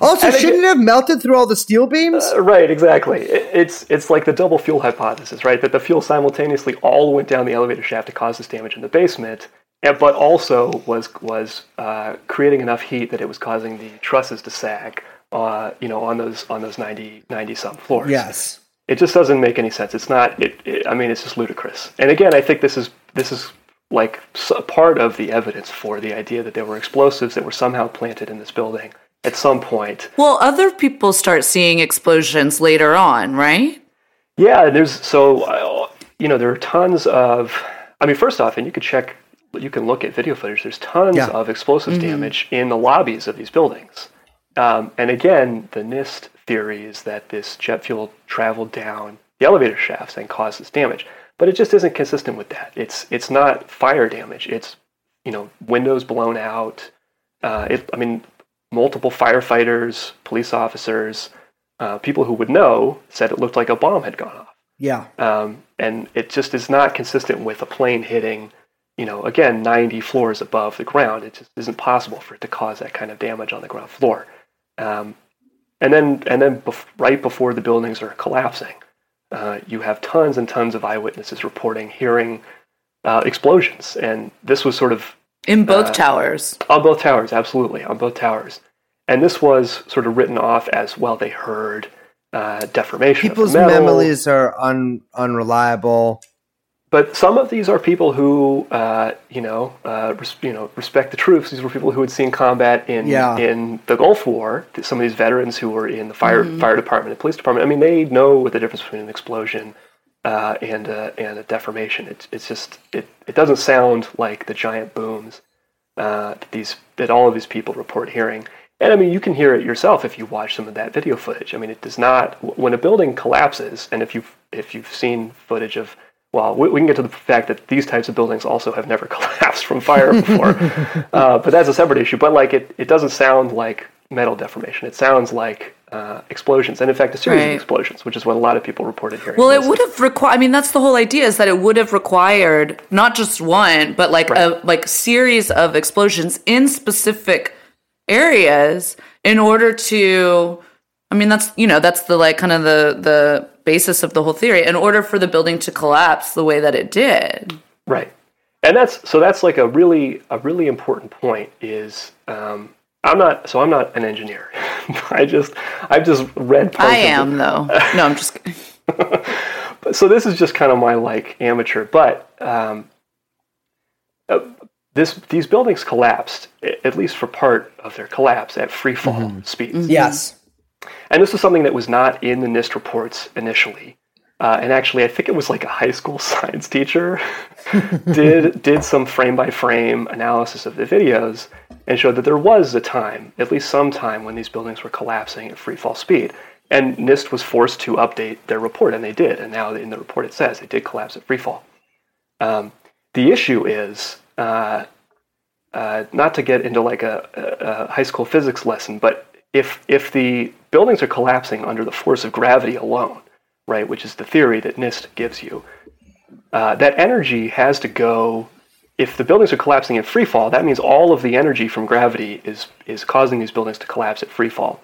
Also, And shouldn't it have melted through all the steel beams? Uh, Right, exactly. It, it's it's like the double fuel hypothesis, right? That the fuel simultaneously all went down the elevator shaft to cause this damage in the basement, and, but also was was uh, creating enough heat that it was causing the trusses to sag, uh, you know, on those on those 90, 90 some floors. yes. It just doesn't make any sense. It's not. It, it, I mean, it's just ludicrous. And again, I think this is this is like part of the evidence for the idea that there were explosives that were somehow planted in this building at some point. Well, other people start seeing explosions later on, right? Yeah, there's so uh, you know there are tons of. I mean, first off, and you could check, you can look at video footage. There's tons Yeah. of explosives damage in the lobbies of these buildings. Um, and again, the NIST theory is that this jet fuel traveled down the elevator shafts and caused this damage, but it just isn't consistent with that. It's it's not fire damage. It's you know windows blown out. Uh, it, I mean, multiple firefighters, police officers, uh, people who would know said it looked like a bomb had gone off. Yeah. Um, and it just is not consistent with a plane hitting, you know, again, 90 floors above the ground. It just isn't possible for it to cause that kind of damage on the ground floor. Um, and then, and then bef- right before the buildings are collapsing, uh, you have tons and tons of eyewitnesses reporting hearing uh, explosions. And this was sort of In both Uh, towers. on both towers, absolutely, on both towers. And this was sort of written off as well. They heard uh, deformation. of People's metal. memories are un, unreliable. But some of these are people who, uh, you know, uh, res- you know, respect the troops. These were people who had seen combat in Yeah. in the Gulf War. Some of these veterans who were in the fire fire department and police department. I mean, they know what the difference between an explosion uh, and uh, and a deformation. It's it's just it, it doesn't sound like the giant booms uh, that these that all of these people report hearing. And I mean, you can hear it yourself if you watch some of that video footage. I mean, it does not when a building collapses, and if you've if you've seen footage of well, we, we can get to the fact that these types of buildings also have never collapsed from fire before, uh, but that's a separate issue. But like it, it doesn't sound like metal deformation. It sounds like uh, explosions, and in fact, a series Right. of explosions, which is what a lot of people reported hearing. Well, it would have required. I mean, that's the whole idea is that it would have required not just one, but like a like series of explosions in specific areas in order to. I mean, that's you know that's the like kind of the the basis of the whole theory. In order for the building to collapse the way that it did. Right, and that's so that's like a really a really important point. Is um, I'm not so I'm not an engineer. I just I've just read. parts I of the- am though. No, I'm just. kidding. so this is just kind of my like amateur, but um, uh, this these buildings collapsed at least for part of their collapse at free fall speeds, Yes. and this is something that was not in the NIST reports initially. Uh, and actually, I think it was like a high school science teacher did did some frame by frame analysis of the videos and showed that there was a time, at least some time, when these buildings were collapsing at free fall speed. And NIST was forced to update their report, and they did. And now in the report it says it did collapse at free fall. Um, the issue is uh, uh, not to get into like a, a, high school physics lesson, but if if the buildings are collapsing under the force of gravity alone, right, which is the theory that NIST gives you, uh, that energy has to go. If the buildings are collapsing in free fall, that means all of the energy from gravity is is causing these buildings to collapse at free fall.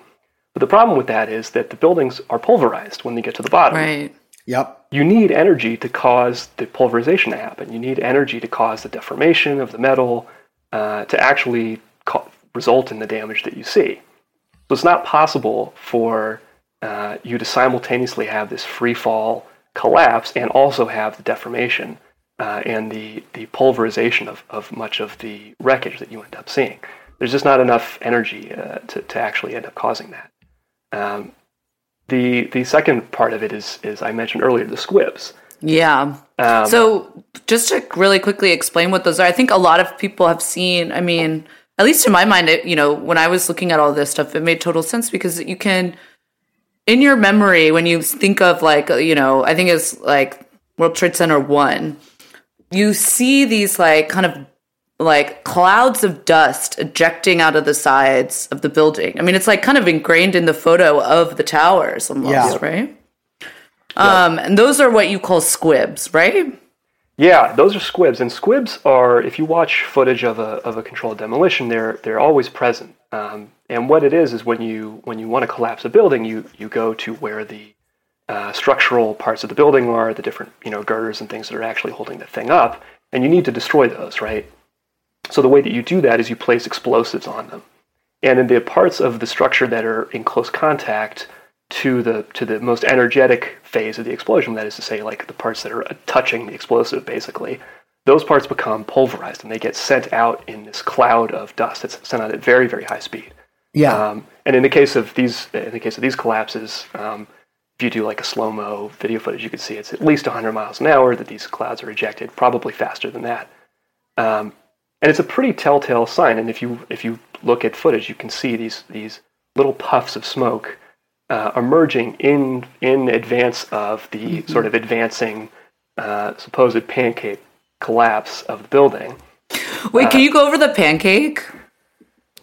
But the problem with that is that the buildings are pulverized when they get to the bottom Right. Yep. you need energy to cause the pulverization to happen. You need energy to cause the deformation of the metal uh, to actually ca- result in the damage that you see. So it's not possible for uh, you to simultaneously have this free fall collapse and also have the deformation uh, and the, the pulverization of, of much of the wreckage that you end up seeing. There's just not enough energy uh, to, to actually end up causing that. Um, the the second part of it is is I mentioned earlier the squibs. Yeah. Um, so just to really quickly explain what those are, I think a lot of people have seen. I mean, at least in my mind, it, you know, when I was looking at all this stuff, it made total sense because you can, in your memory, when you think of like, you know, I think it's like World Trade Center one, you see these like kind of like clouds of dust ejecting out of the sides of the building. I mean, it's like kind of ingrained in the photo of the towers almost, Yeah. right? Um, and those are what you call squibs, right? Yeah, those are squibs, and squibs are if you watch footage of a of a controlled demolition, they're they're always present. Um, and what it is is when you when you want to collapse a building, you you go to where the uh, structural parts of the building are, the different you know girders and things that are actually holding the thing up, and you need to destroy those, right? So the way that you do that is you place explosives on them, and in the parts of the structure that are in close contact to the to the most energetic phase of the explosion, that is to say, like the parts that are touching the explosive, basically, those parts become pulverized and they get sent out in this cloud of dust. It's sent out at very very high speed. Yeah. Um, and in the case of these, in the case of these collapses, um, if you do like a slow mo video footage, you can see it's at least 100 miles an hour that these clouds are ejected, probably faster than that. Um, and it's a pretty telltale sign. And if you if you look at footage, you can see these these little puffs of smoke uh, emerging in in advance of the sort of advancing uh, supposed pancake collapse of the building. Wait, can you go over the pancake?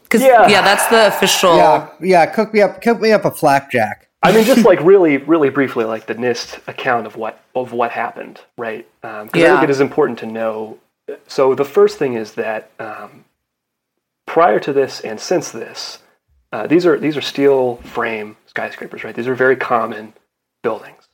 Because Yeah. yeah. that's the official. yeah. Yeah. Cook me up. Cook me up a flapjack. I mean, just like really, really briefly, like the NIST account of what of what happened, right? Because I Yeah. think it is important to know. So the first thing is that um, prior to this and since this, uh, these are these are steel frame skyscrapers, right? These are very common buildings.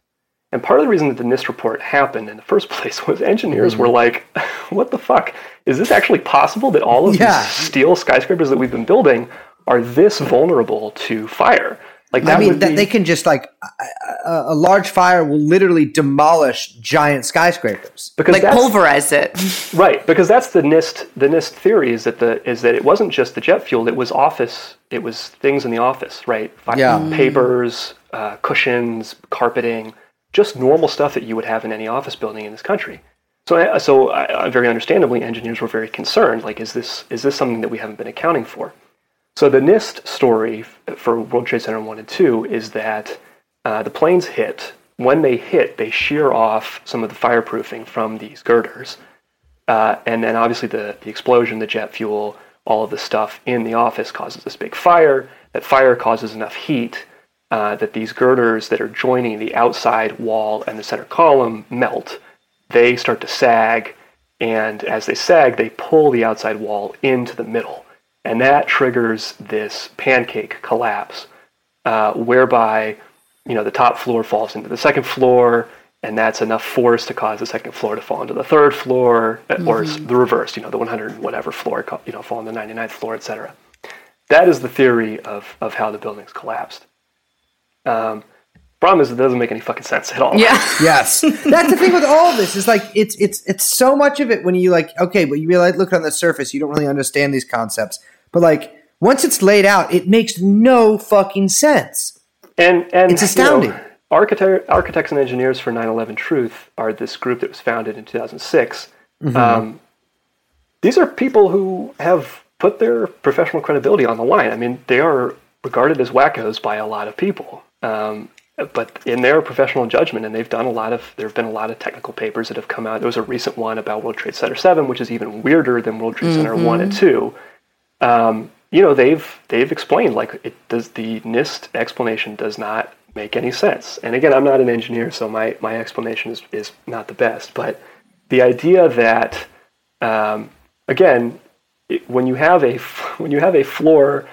And part of the reason that the NIST report happened in the first place was engineers were like, "What the fuck? Is this actually possible that all of Yeah. these steel skyscrapers that we've been building are this vulnerable to fire?" Like that I mean, that be- they can just like a, a, a large fire will literally demolish giant skyscrapers. because like pulverize it. Right, because that's the NIST. The NIST theory is that the is that it wasn't just the jet fuel; it was office. It was things in the office, right? Fi- Yeah. papers, uh, cushions, carpeting, just normal stuff that you would have in any office building in this country. So, I- so I, I- very understandably, engineers were very concerned. Like, is this is this something that we haven't been accounting for? So the NIST story for World Trade Center one and two is that uh, the planes hit when they hit, they shear off some of the fireproofing from these girders. Uh, and then obviously the, the explosion, the jet fuel, all of the stuff in the office causes this big fire. That fire causes enough heat uh, that these girders that are joining the outside wall and the center column melt. They start to sag, and as they sag, they pull the outside wall into the middle. And that triggers this pancake collapse, uh, whereby you know the top floor falls into the second floor, and that's enough force to cause the second floor to fall into the third floor, uh, or the reverse, you know, the 100 whatever floor, you know, fall on the 99th floor, etc. That is the theory of, of how the buildings collapsed. Um, problem is, it doesn't make any fucking sense at all. Yeah. Yes, that's the thing with all of this is like it's it's it's so much of it when you like okay, but you realize look on the surface, you don't really understand these concepts, but like once it's laid out, it makes no fucking sense. And and It's you know, astounding. architect, architects and engineers for 9/11 Truth are this group that was founded in 2006. Um, these are people who have put their professional credibility on the line. I mean, they are regarded as wackos by a lot of people. Um, but in their professional judgment, and they've done a lot of, there have been a lot of technical papers that have come out. There was a recent one about World Trade Center 7, which is even weirder than World Trade Center 1 and 2 um, you know they've they've explained like it does the NIST explanation does not make any sense. And again, I'm not an engineer, so my my explanation is is not the best. But the idea that um, again, it, when you have a, when you have a floor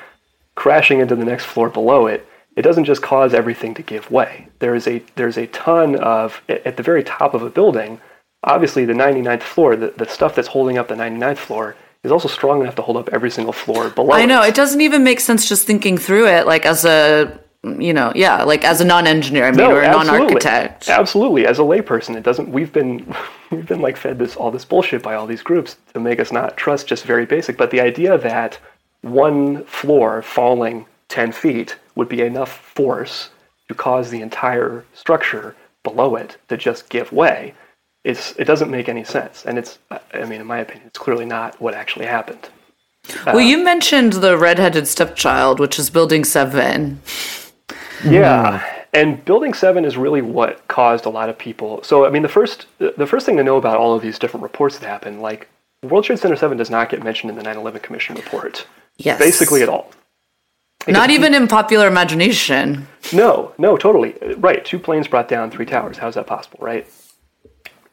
crashing into the next floor below it, it doesn't just cause everything to give way. There is a there's a ton of at the very top of a building. Obviously, the 99th floor, the, the stuff that's holding up the 99th floor, is also strong enough to hold up every single floor below. I know. It doesn't even make sense just thinking through it, like as a, you know, yeah, like as a non-engineer, I mean, or a non-architect. Absolutely. As a layperson, it doesn't. We've been we've been like fed this all this bullshit by all these groups to make us not trust just very basic. But the idea that one floor falling ten feet would be enough force to cause the entire structure below it to just give way, it's it doesn't make any sense. And it's I mean, in my opinion, it's clearly not what actually happened. well, uh, you mentioned the redheaded stepchild, which is Building Seven. Yeah, hmm. and Building Seven is really what caused a lot of people. So, I mean, the first the first thing to know about all of these different reports that happened, like World Trade Center Seven, does not get mentioned in the 9/11 Commission report, Yes. basically at all. Not even in popular imagination. No, no, totally right. Two planes brought down three towers. How's that possible, right?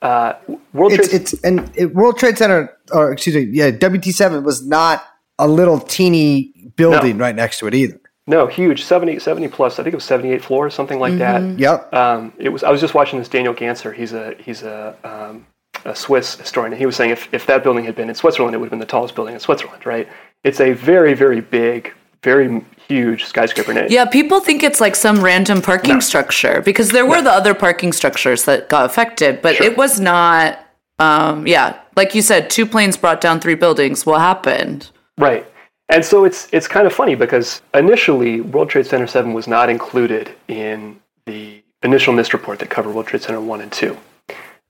Uh, World It's Trade. it's and it, World Trade Center or excuse me, yeah, WT seven was not a little teeny building right next to it either. no, huge 70, 70 plus. I think it was seventy eight floors, something like that. Yep. Um, it was. I was just watching this Daniel Ganser. He's a he's a, um, a Swiss historian, and he was saying if, if that building had been in Switzerland, it would have been the tallest building in Switzerland. Right? It's a very very big, very huge skyscraper. It- Yeah, people think it's like some random parking No. structure because there were the other parking structures that got affected, but Sure. it was not. Um, yeah, like you said, two planes brought down three buildings. What happened? Right. And so it's it's kind of funny because initially World Trade Center 7 was not included in the initial NIST report that covered World Trade Center 1 and 2.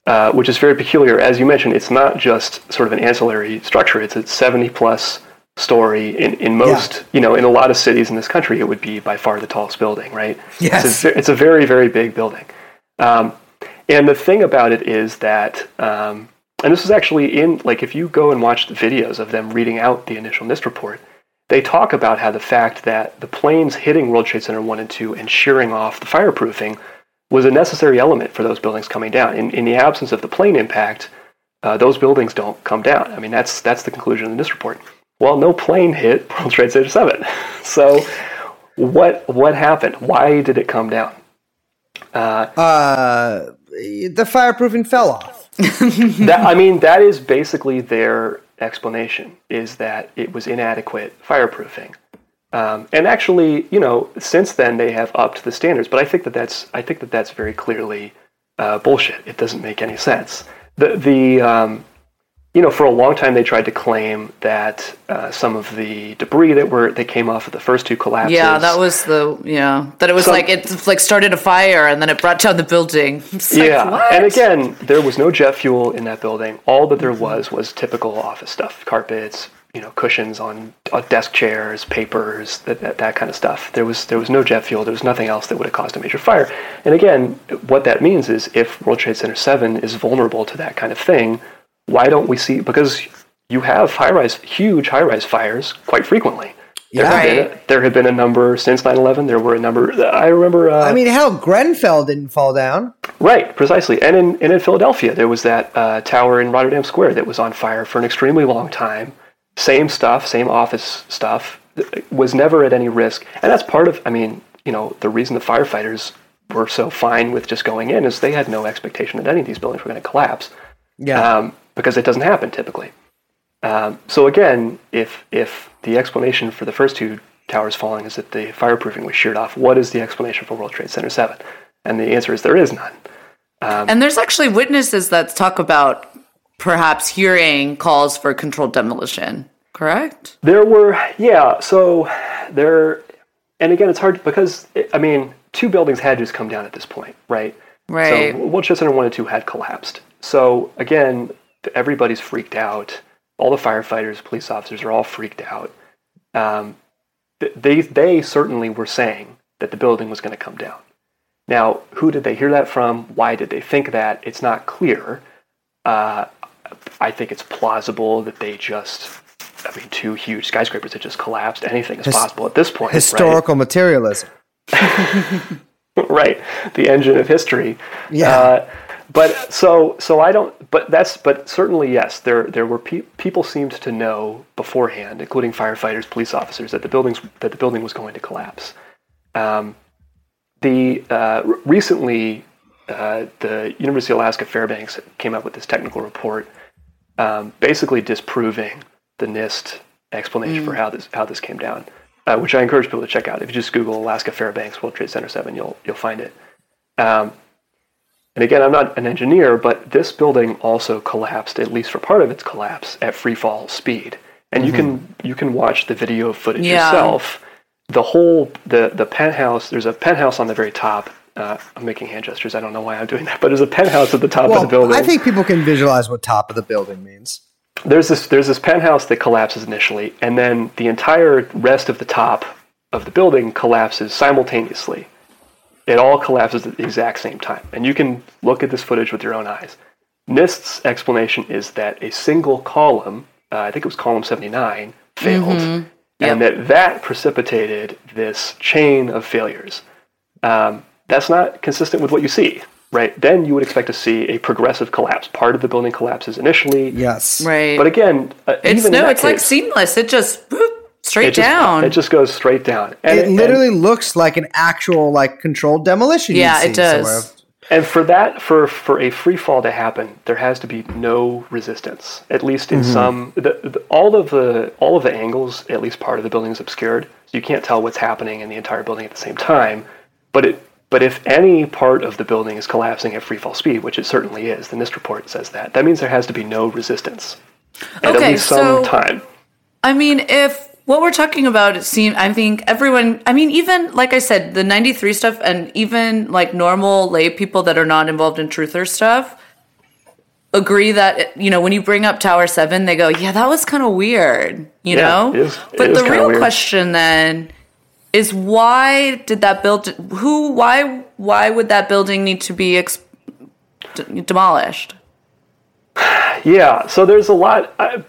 Uh, which is very peculiar. As you mentioned, it's not just sort of an ancillary structure. It's a 70 plus story. In, in most, you know, in a lot of cities in this country, it would be by far the tallest building, right? Yes. It's a, it's a very, very big building. Um, and the thing about it is that, um, and this is actually in, like, if you go and watch the videos of them reading out the initial NIST report, they talk about how the fact that the planes hitting World Trade Center 1 and 2 and shearing off the fireproofing was a necessary element for those buildings coming down. In, in the absence of the plane impact, uh, those buildings don't come down. I mean, that's, that's the conclusion of this report. Well, no plane hit World Trade Center 7. So, what, what happened? Why did it come down? Uh, the fireproofing fell off. that I mean, that is basically their explanation: is that it was inadequate fireproofing. Um, and actually, you know, since then they have upped the standards. But I think that that's I think that that's very clearly uh, bullshit. It doesn't make any sense. The the um, you know, for a long time they tried to claim that uh, some of the debris that were that came off of the first two collapses. Yeah, that was the yeah that it was So- like it like started a fire and then it brought down the building. It's yeah, what? and again, there was no jet fuel in that building. All that there was was typical office stuff: carpets, you know cushions on, on desk chairs, papers, that, that that kind of stuff. There was there was no jet fuel. There was nothing else that would have caused a major fire. And again, what that means is if World Trade Center Seven is vulnerable to that kind of thing, why don't we see? Because you have high rise, huge high rise fires quite frequently. There, Yeah. have been a, there have been a number since 9/11. There were a number. I remember. Uh, I mean, hell, Grenfell didn't fall down. Right, precisely. And in, and in Philadelphia, there was that uh, tower in Rotterdam Square that was on fire for an extremely long time. Same stuff, same office stuff, th- was never at any risk. And that's part of, I mean, you know, the reason the firefighters were so fine with just going in is they had no expectation that any of these buildings were going to collapse Yeah. um, because it doesn't happen typically. Um, so again, if if the explanation for the first two towers falling is that the fireproofing was sheared off, what is the explanation for World Trade Center Seven? And the answer is there is none. And there's actually witnesses that talk about perhaps hearing calls for controlled demolition. Correct? There were, yeah. So there, and again, it's hard because I mean, two buildings had just come down at this point, right? Right. So World Trade Center one and two had collapsed. So again, everybody's freaked out. All the firefighters, police officers are all freaked out. Um, they they certainly were saying that the building was going to come down. Now, who did they hear that from? Why did they think that? It's not clear. Uh, I think it's plausible that they just, I mean, two huge skyscrapers that just collapsed. Anything is His- possible at this point. right? Historical materialism. right the engine of history Yeah. uh, but so so i don't but that's but certainly yes there there were pe- people seemed to know beforehand including firefighters police officers that the buildings that the building was going to collapse um, the uh, recently uh, the university of alaska fairbanks came up with this technical report um, basically disproving the nist explanation for how this how this came down uh, which I encourage people to check out. If you just Google Alaska Fairbanks World Trade Center 7, you'll you'll find it. Um, and again, I'm not an engineer, but this building also collapsed, at least for part of its collapse, at free fall speed. And you can you can watch the video footage Yeah. yourself. The whole the the penthouse. There's a penthouse on the very top. Uh, I'm making hand gestures. I don't know why I'm doing that, but there's a penthouse at the top of the Well, building I think people can visualize what top of the building means. there's this there's this penthouse that collapses initially, and then the entire rest of the top of the building collapses simultaneously. It all collapses at the exact same time, and you can look at this footage with your own eyes. NIST's explanation is that a single column, uh, I think it was column 79, failed, and that that precipitated this chain of failures. Um, that's not consistent with what you see, right? Then you would expect to see a progressive collapse. Part of the building collapses initially, Yes. Right. but again, uh, it's even in no, that it's like seamless. It just boop, straight it just, uh, down. It just goes straight down. And, It literally looks like an actual like controlled demolition. Yeah, it does. somewhere. And, and for that, for for a free fall to happen, there has to be no resistance. At least in mm-hmm. some, the, the, all of the all of the angles, at least part of the building is obscured, so you can't tell what's happening in the entire building at the same time. But it. But if any part of the building is collapsing at free fall speed, which it certainly is, the NIST report says that, that means there has to be no resistance. At Okay, at least some so- time. I mean, if what we're talking about, it seems, I think everyone, I mean, even like I said, the 93 stuff and even like normal lay people that are not involved in truther stuff agree that, you know, when you bring up Tower 7, they go, yeah, that was kind of weird, you Yeah, know? it is- it but the real weird. question then is why did that build, who, why, why would that building need to be demolished? Yeah, so there's a lot. I,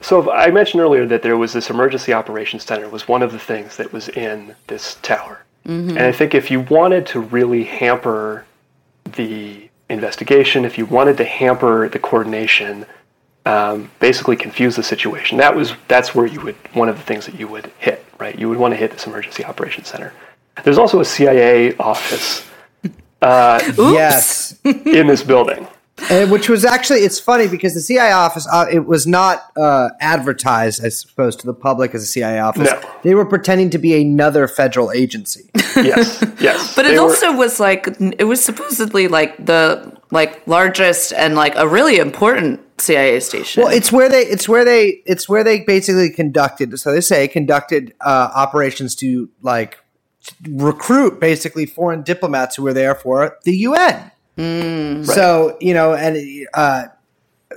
so I mentioned earlier that there was this emergency operations center was one of the things that was in this tower, and I think if you wanted to really hamper the investigation, if you wanted to hamper the coordination, um, basically confuse the situation, that was that's where you would one of the things that you would hit. Right, you would want to hit this emergency operations center. There's also a CIA office Yes. in this building. And which was actually it's funny because the CIA office uh, it was not uh, advertised I suppose to the public as a CIA office. No. They were pretending to be another federal agency. Yes, yes. But They it were- also was like it was supposedly like the like largest and like a really important CIA station. well, it's where they it's where they it's where they basically conducted so they say conducted uh, operations to like recruit basically foreign diplomats who were there for the UN. Mm. So you know, and uh,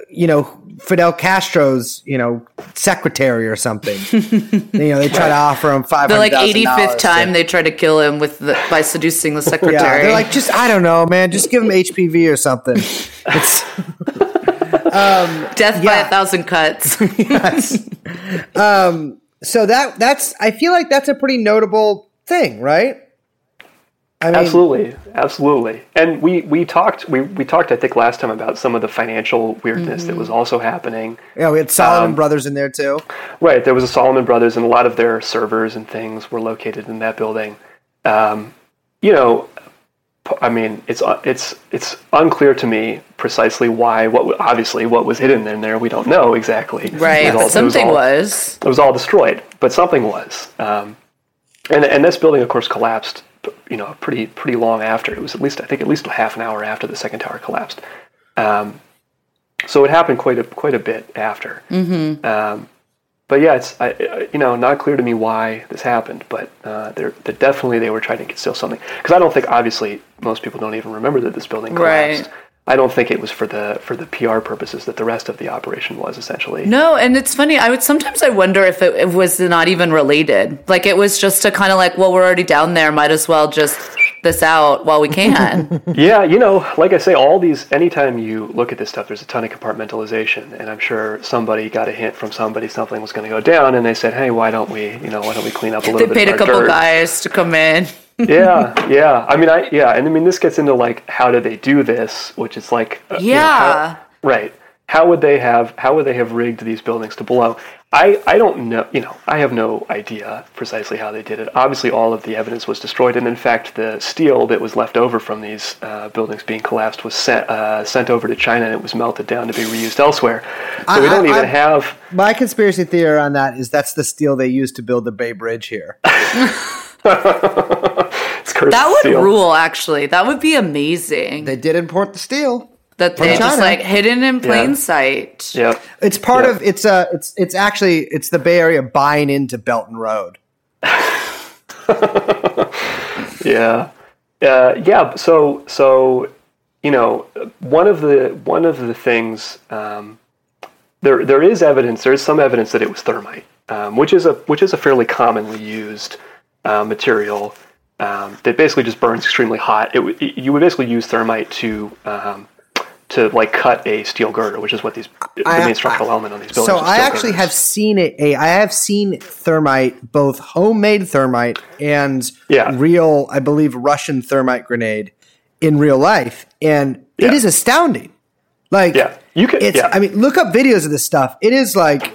you know, Fidel Castro's, you know, secretary or something. you know, they try to offer him five The like 85th time they try to kill him with the, by seducing the secretary. Yeah, they're like, just I don't know, man. Just give him HPV or something. It's um, death by a thousand cuts. Um, so that that's I feel like that's a pretty notable thing, right? I mean, Absolutely, absolutely. And we we talked we, we talked I think last time about some of the financial weirdness that was also happening. Yeah, we had Salomon Um, Brothers in there too. Right, there was a Salomon Brothers, and a lot of their servers and things were located in that building. Um, you know, I mean, it's uh, it's it's unclear to me precisely why. What obviously what was hidden in there, we don't know exactly. right. It was all- it was something all- was. it was all destroyed, but something was. Um, and and this building, of course, collapsed. You know, pretty pretty long after. It was at least I think at least a half an hour after the second tower collapsed. Um, so it happened quite a quite a bit after. Mm-hmm. Um, but yeah, it's I, I- you know not clear to me why this happened, but uh, they're, they're definitely they were trying to conceal something because I don't think obviously most people don't even remember that this building collapsed. Right. I don't think it was for the for the PR purposes that the rest of the operation was essentially. No, and it's funny. I would sometimes I wonder if it, it was not even related. Like it was just to kind of like, well, we're already down there. Might as well just this out while we can. Yeah, you know, like I say, all these, anytime you look at this stuff, there's a ton of compartmentalization. And I'm sure somebody got a hint from somebody something was going to go down, and they said, hey, why don't we, you know, why don't we clean up a they little bit paid of a couple dirt? guys to come in. Yeah, yeah. I mean, I, yeah. And I mean, this gets into like, how do they do this? Which is like, uh, you know, how- Yeah. right. How would they have, how would they have rigged these buildings to blow? I, I don't know, you know, I have no idea precisely how they did it. Obviously, all of the evidence was destroyed, and in fact, the steel that was left over from these uh, buildings being collapsed was sent uh, sent over to China, and it was melted down to be reused elsewhere. So we don't I- even I- have. My conspiracy theory on that is that's the steel they used to build the Bay Bridge here. It's cursed That would steel. rule. Actually, that would be amazing. They did import the steel. that they just like hidden in plain Yeah. sight. Yep. It's part Yeah. of it's uh it's it's actually it's the Bay Area buying into Belt and Road. Yeah, uh, yeah. So, so you know, one of the one of the things um, there there is evidence. There is some evidence that it was thermite, um, which is a which is a fairly commonly used uh, material um, that basically just burns extremely hot. It, w- you would basically use thermite to um, to like cut a steel girder, which is what these the main structural element on these buildings. So I actually girders. have seen it. A I have seen thermite, both homemade thermite and Yeah. real, I believe, Russian thermite grenade in real life, and it Yeah. is astounding. Like, Yeah. You can, It's. yeah. I mean, look up videos of this stuff. It is like,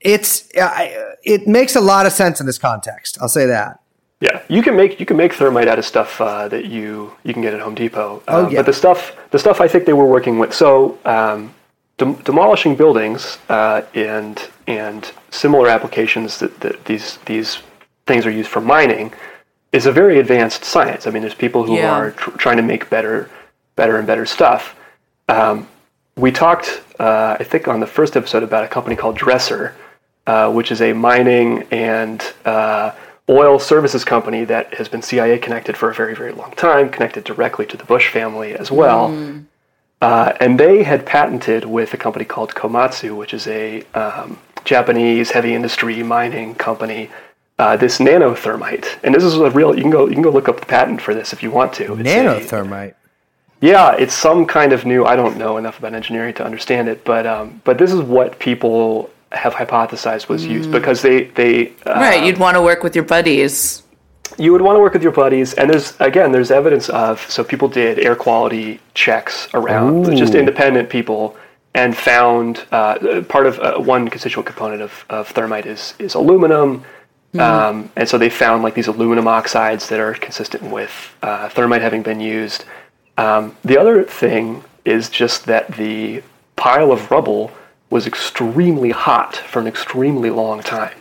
it's. I, it makes a lot of sense in this context. I'll say that. Yeah, you can make you can make thermite out of stuff uh, that you you can get at Home Depot. Oh, Um, yeah. But the stuff the stuff I think they were working with. So um, dem- demolishing buildings uh, and and similar applications that, that these these things are used for mining is a very advanced science. I mean, there's people who Yeah. are tr- trying to make better better and better stuff. Um, we talked, uh, I think, on the first episode about a company called Dresser, uh, which is a mining and uh, oil services company that has been CIA connected for a very, very long time, connected directly to the Bush family as well. Uh, and they had patented with a company called Komatsu, which is a um, Japanese heavy industry mining company, uh, this nanothermite. And this is a real. You can go. You can go look up the patent for this if you want to. It's a- Nanothermite. yeah, it's some kind of new. I don't know enough about engineering to understand it, but um, but this is what people have hypothesized was used because they they uh, Right, you'd want to work with your buddies. you would want to work with your buddies, and there's again there's evidence of so people did air quality checks around just independent people and found uh, part of uh, one constituent component of, of thermite is is aluminum. Um, and so they found like these aluminum oxides that are consistent with uh, thermite having been used. Um, the other thing is just that the pile of rubble was extremely hot for an extremely long time.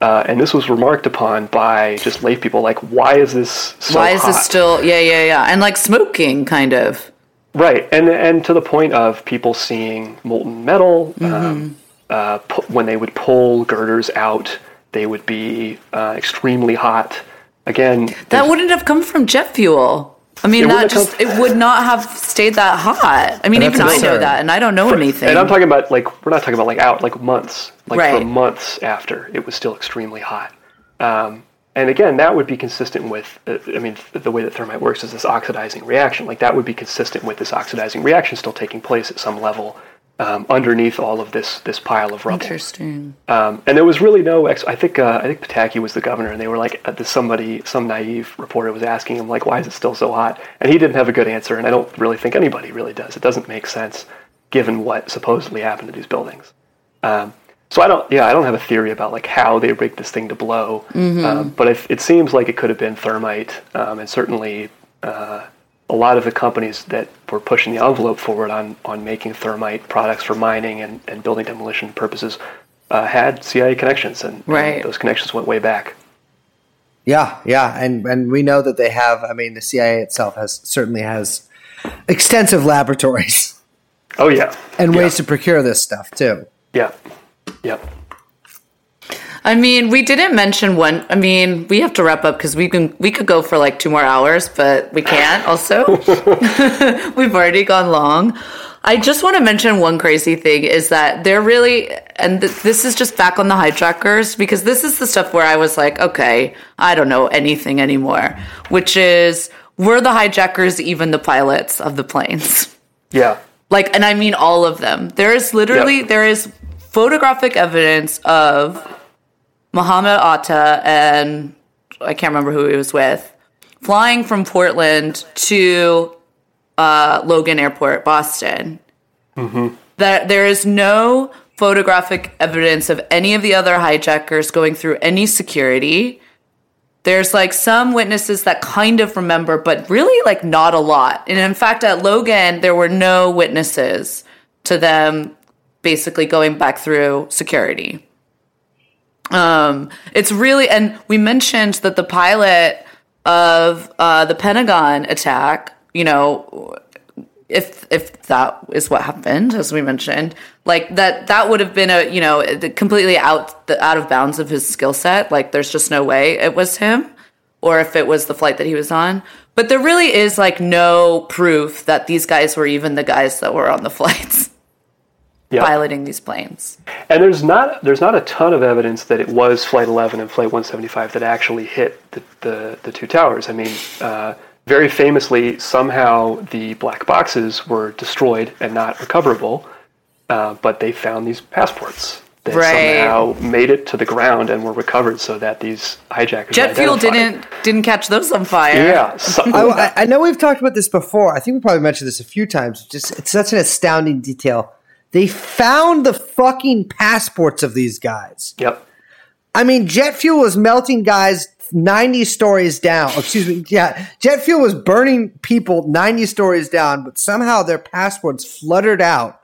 Uh, and this was remarked upon by just lay people like, why is this so Why is this still? Yeah, yeah, yeah, and like smoking, kind of. Right, and and to the point of people seeing molten metal. Mm-hmm. Um, uh, pu- when they would pull girders out, they would be uh, extremely hot. Again, That wouldn't have come from jet fuel. I mean, It that just it would not have stayed that hot. I mean, even I know that, and I don't know anything. And I'm talking about like we're not talking about like out like months, like for months after it was still extremely hot. Um, and again, that would be consistent with. Uh, I mean, th- the way that thermite works is this oxidizing reaction. Like that would be consistent with this oxidizing reaction still taking place at some level um, underneath all of this this pile of rubble. Interesting. Um, and there was really no. Ex- I think uh, I think Pataki was the governor, and they were like, uh, somebody, some naive reporter was asking him like, why is it still so hot? And he didn't have a good answer, and I don't really think anybody really does. It doesn't make sense given what supposedly happened to these buildings. Um, so I don't, yeah, I don't have a theory about like how they rigged this thing to blow, um, but it, it seems like it could have been thermite, um, and certainly. Uh, a lot of the companies that were pushing the envelope forward on, on making thermite products for mining and, and building demolition purposes uh, had CIA connections, and, and those connections went way back. Yeah, yeah, and and we know that they have. I mean, the CIA itself has certainly has extensive laboratories Oh yeah, and yeah. ways to procure this stuff too. yeah, yep. I mean, we didn't mention one. I mean, we have to wrap up because we can we could go for like two more hours, but we can't. Also, we've already gone long. I just want to mention one crazy thing is that they're really, and th- this is just back on the hijackers because this is the stuff where I was like, okay, I don't know anything anymore. Which is, were the hijackers even the pilots of the planes? Yeah, like and i mean all of them there is literally Yep. there is photographic evidence of muhammad atta and i can't remember who he was with flying from portland to uh, logan airport boston that there is no photographic evidence of any of the other hijackers going through any security there's like some witnesses that kind of remember, but really like not a lot. And in fact, at Logan, there were no witnesses to them basically going back through security. Um, it's really, and we mentioned that the pilot of uh, the Pentagon attack, you know, if if that is what happened, as we mentioned, like that that would have been a you know completely out the out of bounds of his skill set. Like there's just no way it was him, or if it was the flight that he was on. But there really is like no proof that these guys were even the guys that were on the flights yeah. piloting these planes. And there's not there's not a ton of evidence that it was Flight 11 and Flight 175 that actually hit the the, the two towers. I mean, uh, very famously, somehow the black boxes were destroyed and not recoverable, uh, but they found these passports that Right. somehow made it to the ground and were recovered, so that these hijackers Jet fuel didn't didn't catch those on fire. Yeah, so, I, I- I know we've talked about this before. I think we probably mentioned this a few times. Just it's such an astounding detail. They found the fucking passports of these guys. yep. I mean, jet fuel was melting guys 90 stories down. Oh, excuse me. Yeah. Jet fuel was burning people 90 stories down, but somehow their passports fluttered out.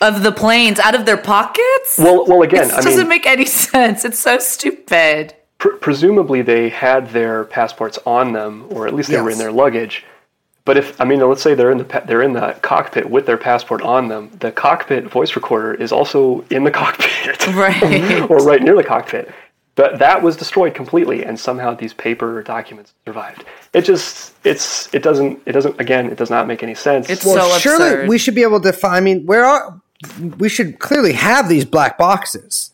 Of the planes out of their pockets? Well, well, again, This I doesn't mean, make any sense. It's so stupid. pr- presumably they had their passports on them, or at least they were in their luggage. But if I mean, let's say they're in the they're in the cockpit with their passport on them, the cockpit voice recorder is also in the cockpit, Right. or right near the cockpit. But that was destroyed completely, and somehow these paper documents survived. It just it's it doesn't it doesn't again it does not make any sense. It's Well, so surely absurd. we should be able to find. I mean, where are we should clearly have these black boxes.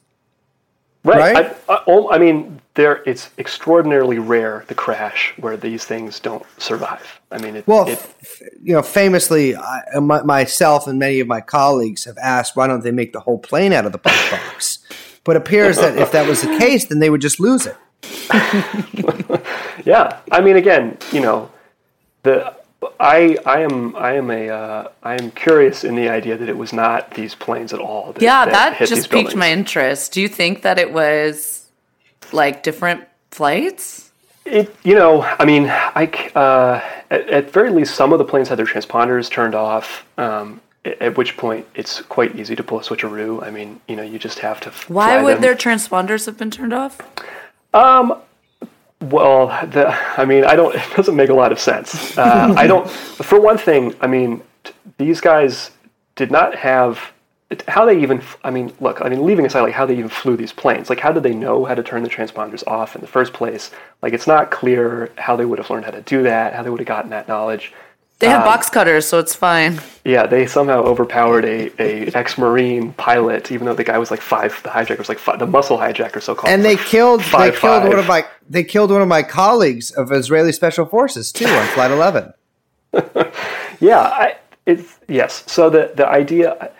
Right. Right? I, I, oh, I mean, there it's extraordinarily rare the crash where these things don't survive. I mean, it, Well, it, you know, famously, I, my, myself and many of my colleagues have asked, why don't they make the whole plane out of the black box? But it appears that if that was the case, then they would just lose it. yeah. I mean, again, you know, the I I am I am a uh, I am curious in the idea that it was not these planes at all. That, yeah, that, hit just these piqued my interest. Do you think that it was like different flights? It, you know, I mean, I, uh, at, at very least some of the planes had their transponders turned off. Um, a- at which point, it's quite easy to pull a switcheroo. I mean, you know, you just have to. Why would them. their transponders have been turned off? Um, Well, the, I mean, I don't. It doesn't make a lot of sense. Uh, I don't. For one thing, I mean, t- these guys did not have how they even, i mean, look, I mean, leaving aside like how they even flew these planes, like how did they know how to turn the transponders off in the first place? Like it's not clear how they would have learned how to do that, how they would have gotten that knowledge. They Um, have box cutters, so it's fine. Yeah, they somehow overpowered a, a ex-marine pilot, even though the guy was like five. The hijacker was like five, the muscle hijacker, so called. And they killed they Five, killed one of my they killed one of my colleagues of Israeli special forces too on flight 11. Yeah, I, it's yes. So the the idea,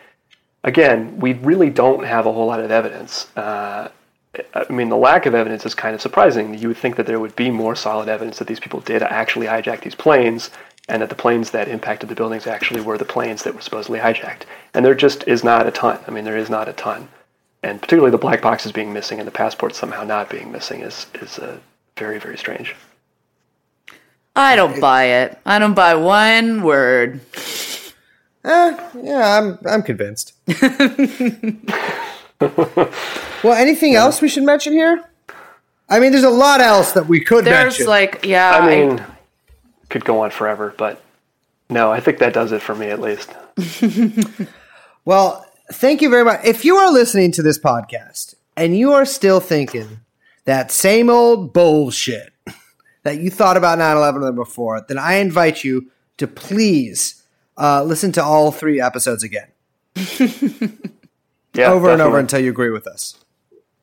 again, we really don't have a whole lot of evidence. Uh, I mean, the lack of evidence is kind of surprising. You would think that there would be more solid evidence that these people did actually hijack these planes, and that the planes that impacted the buildings actually were the planes that were supposedly hijacked. And there just is not a ton. I mean, there is not a ton, and particularly the black boxes being missing and the passports somehow not being missing is is uh, very very strange. I don't buy it. I don't buy one word. Eh, yeah, I'm I'm convinced. well, anything else we should mention here? I mean, there's a lot else that we could mention. There's mention. like, yeah, I mean, could go on forever, but no, I think that does it for me at least. Well, thank you very much. If you are listening to this podcast and you are still thinking that same old bullshit that you thought about 9 11 before, then I invite you to please uh, listen to all three episodes again, Yeah, over and over until you agree with us.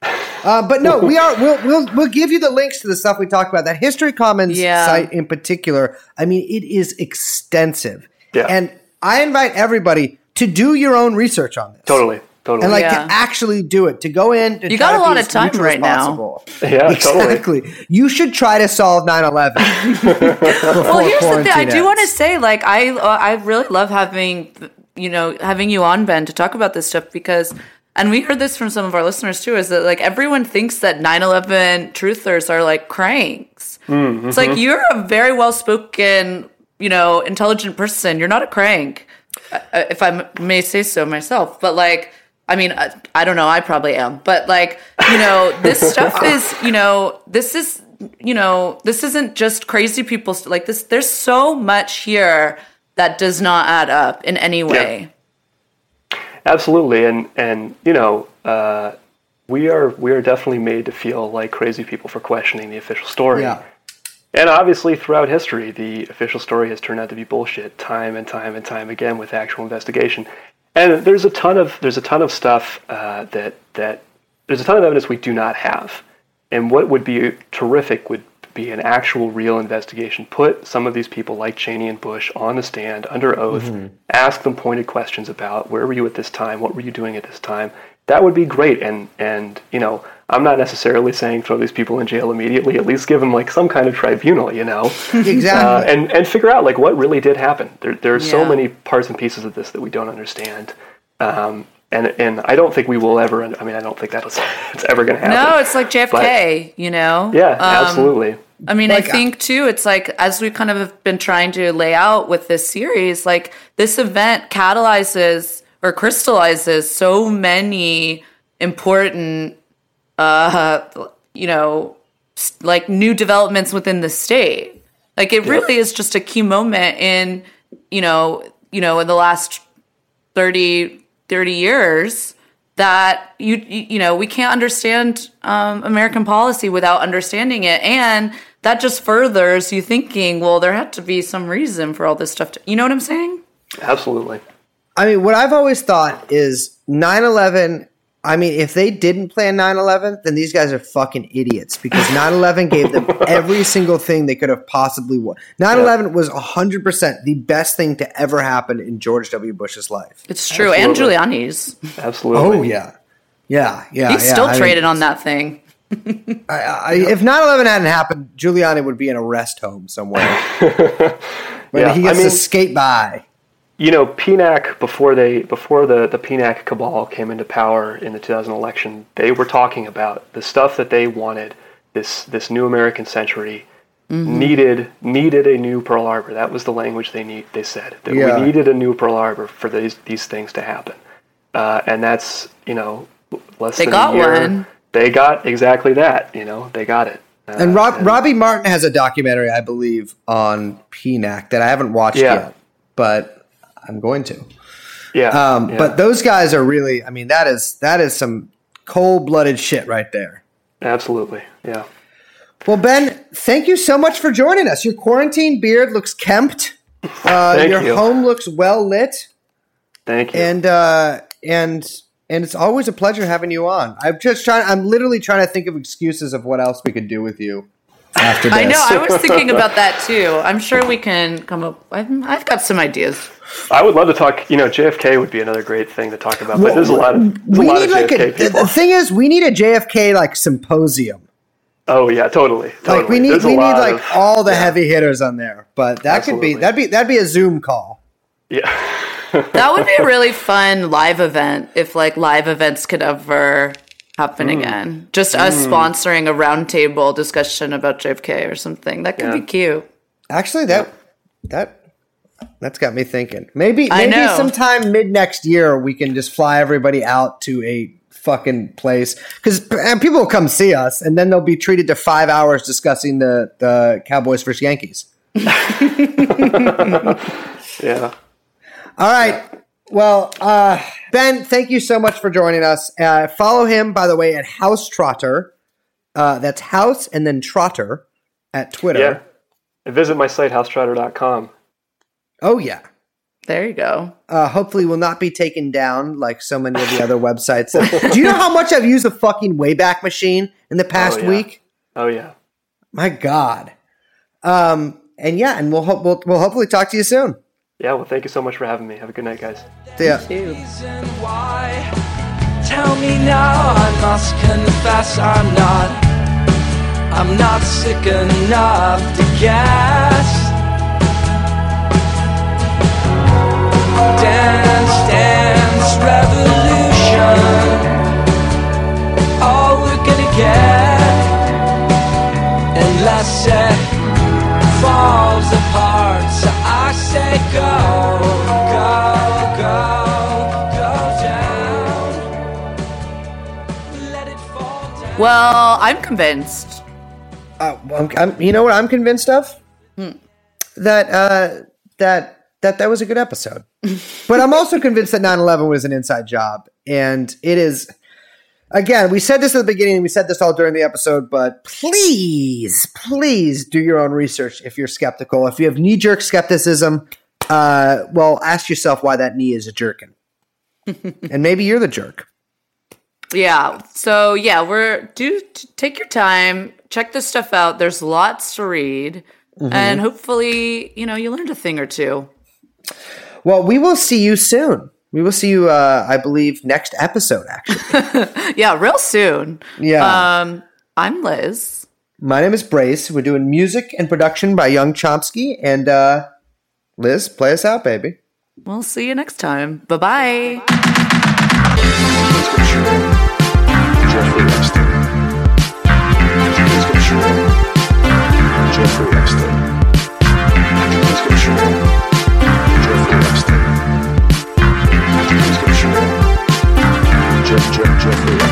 Uh, but no, we are. We'll, we'll we'll give you the links to the stuff we talked about. That History Commons Yeah. site in particular. I mean, it is extensive, Yeah. and I invite everybody to do your own research on this. Totally, totally. and like Yeah. to actually do it to go in to You got a lot of time neutral right now. possible. yeah, totally. exactly you should try to solve 9-11 well, here's the thing. I do want to to say, like, I uh, I really love having you know having you on Ben to talk about this stuff because, and we heard this from some of our listeners too, is that like everyone thinks that 9/11 truthers are like cranks. Mm-hmm. It's like you're a very well spoken, you know, intelligent person. You're not a crank, uh, if I may say so myself. But like. I mean, I, I don't know. I probably am, but like, you know, this stuff is, you know, this is, you know, this isn't just crazy people. st- Like this, there's so much here that does not add up in any way. Absolutely, and and you know, uh, we are we are definitely made to feel like crazy people for questioning the official story. yeah And obviously, throughout history, the official story has turned out to be bullshit time and time and time again with actual investigation. And there's a ton of there's a ton of stuff uh, that that there's a ton of evidence we do not have. And what would be terrific would be an actual real investigation. Put some of these people like Cheney and Bush on the stand under oath, ask them pointed questions about where were you at this time, what were you doing at this time. That would be great. And and you know, I'm not necessarily saying throw these people in jail immediately. At least give them like some kind of tribunal, you know, uh, exactly and and figure out like what really did happen. There there's so Yeah. many parts and pieces of this that we don't understand. Um, and and I don't think we will ever. I mean, I don't think that's it's ever going to happen. No, it's like JFK, you know? yeah, Um, absolutely. I mean, Like, I think too, it's like as we kind of have been trying to lay out with this series, like this event catalyzes or crystallizes so many important, uh, you know, like new developments within the state. Like it really is just a key moment in, you know, you know, in the last 30, 30 years that you you you know we can't understand um, American policy without understanding it, and that just furthers you thinking. Well, there had to be some reason for all this stuff. To, you know what I'm saying? Absolutely. I mean, what I've always thought is 9 11. I mean, if they didn't plan 9 11, then these guys are fucking idiots because 9 11 gave them every single thing they could have possibly wanted. 9 11 was 100% the best thing to ever happen in George W. Bush's life. It's true, and Giuliani's. Absolutely. Oh, yeah. Yeah, yeah. He's yeah. still I mean, traded on that thing. I, I, if 9 11 hadn't happened, Giuliani would be in a rest home somewhere. but Yeah, he gets I mean- to skate by. You know, PNAC before they before the the PNAC cabal came into power in the 2000 election, they were talking about the stuff that they wanted. This this new American century needed needed a new Pearl Harbor. That was the language they need. They said that Yeah. we needed a new Pearl Harbor for these these things to happen. Uh, and that's you know less They than got a year. one. They got exactly that. You know, they got it. Uh, And Rob, Robbie Martin has a documentary, I believe, on PNAC that I haven't watched Yeah. yet, but I'm going to. Yeah, Um, yeah. But those guys are really, I mean, that is that is some cold blooded shit right there. absolutely, yeah. Well, Ben, thank you so much for joining us. Your quarantine beard looks kempt. Uh, your you. home looks well lit, Thank you. and uh, and and it's always a pleasure having you on. I'm just trying. I'm literally trying to think of excuses of what else we could do with you after this. I know. I was thinking about that too. I'm sure we can come up. I've, I've got some ideas. I would love to talk. You know, JFK would be another great thing to talk about. But there's a lot of there's a we lot need of like JFK a. The, people. the thing is, we need a JFK like symposium. oh yeah, totally. totally. Like we need There's we need like of- all the heavy hitters on there. But that could be that'd be that'd be a Zoom call. yeah. That would be a really fun live event if like live events could ever happen Mm. again. Just us sponsoring a roundtable discussion about JFK or something. That could Yeah. be cute. Actually, that that that's got me thinking. Maybe I maybe know. sometime mid next year we can just fly everybody out to a fucking place because people will come see us and then they'll be treated to five hours discussing the the Cowboys versus Yankees. Yeah. All right. Well, uh, Ben, thank you so much for joining us. Uh, follow him, by the way, at House Trotter. Uh, that's House and then Trotter at Twitter. Yeah. And visit my site, housetrotter.com. Oh yeah. There you go. uh, hopefully will not be taken down like so many of the other websites. Do you know how much I've used the fucking Wayback Machine in the past Oh, yeah. week? Oh, yeah. My God. Um, and yeah, and we'll, hope we'll we'll hopefully talk to you soon. Yeah, well, thank you so much for having me. Have a good night, guys. See ya. Why. Tell me now, I must confess I'm not. I'm not sick enough to guess. Dance, dance, revolution. All we're gonna get, unless it falls apart. So go, go, go, go down. Let it fall down. Well, I'm convinced. Uh, I'm, I'm, you know what I'm convinced of? That uh, that that that was a good episode. but I'm also convinced that 9/11 was an inside job, and it is. Again, we said this at the beginning. We said this all during the episode, but please, please do your own research if you're skeptical. If you have knee jerk skepticism, uh, well, ask yourself why that knee is a jerkin, and maybe you're the jerk. Yeah. So yeah, we're do t- take your time, check this stuff out. There's lots to read, Mm-hmm. and hopefully, you know, you learned a thing or two. Well, we will see you soon. We will see you, uh, I believe, next episode. Actually, Yeah, real soon. yeah. Um, I'm Liz. My name is Brace. We're doing music and production by Young Chomsky. And uh, Liz, play us out, baby. We'll see you next time. Bye bye. Let's go shoot. Jeffrey Epstein. Let's go shoot. Jeffrey Epstein. Just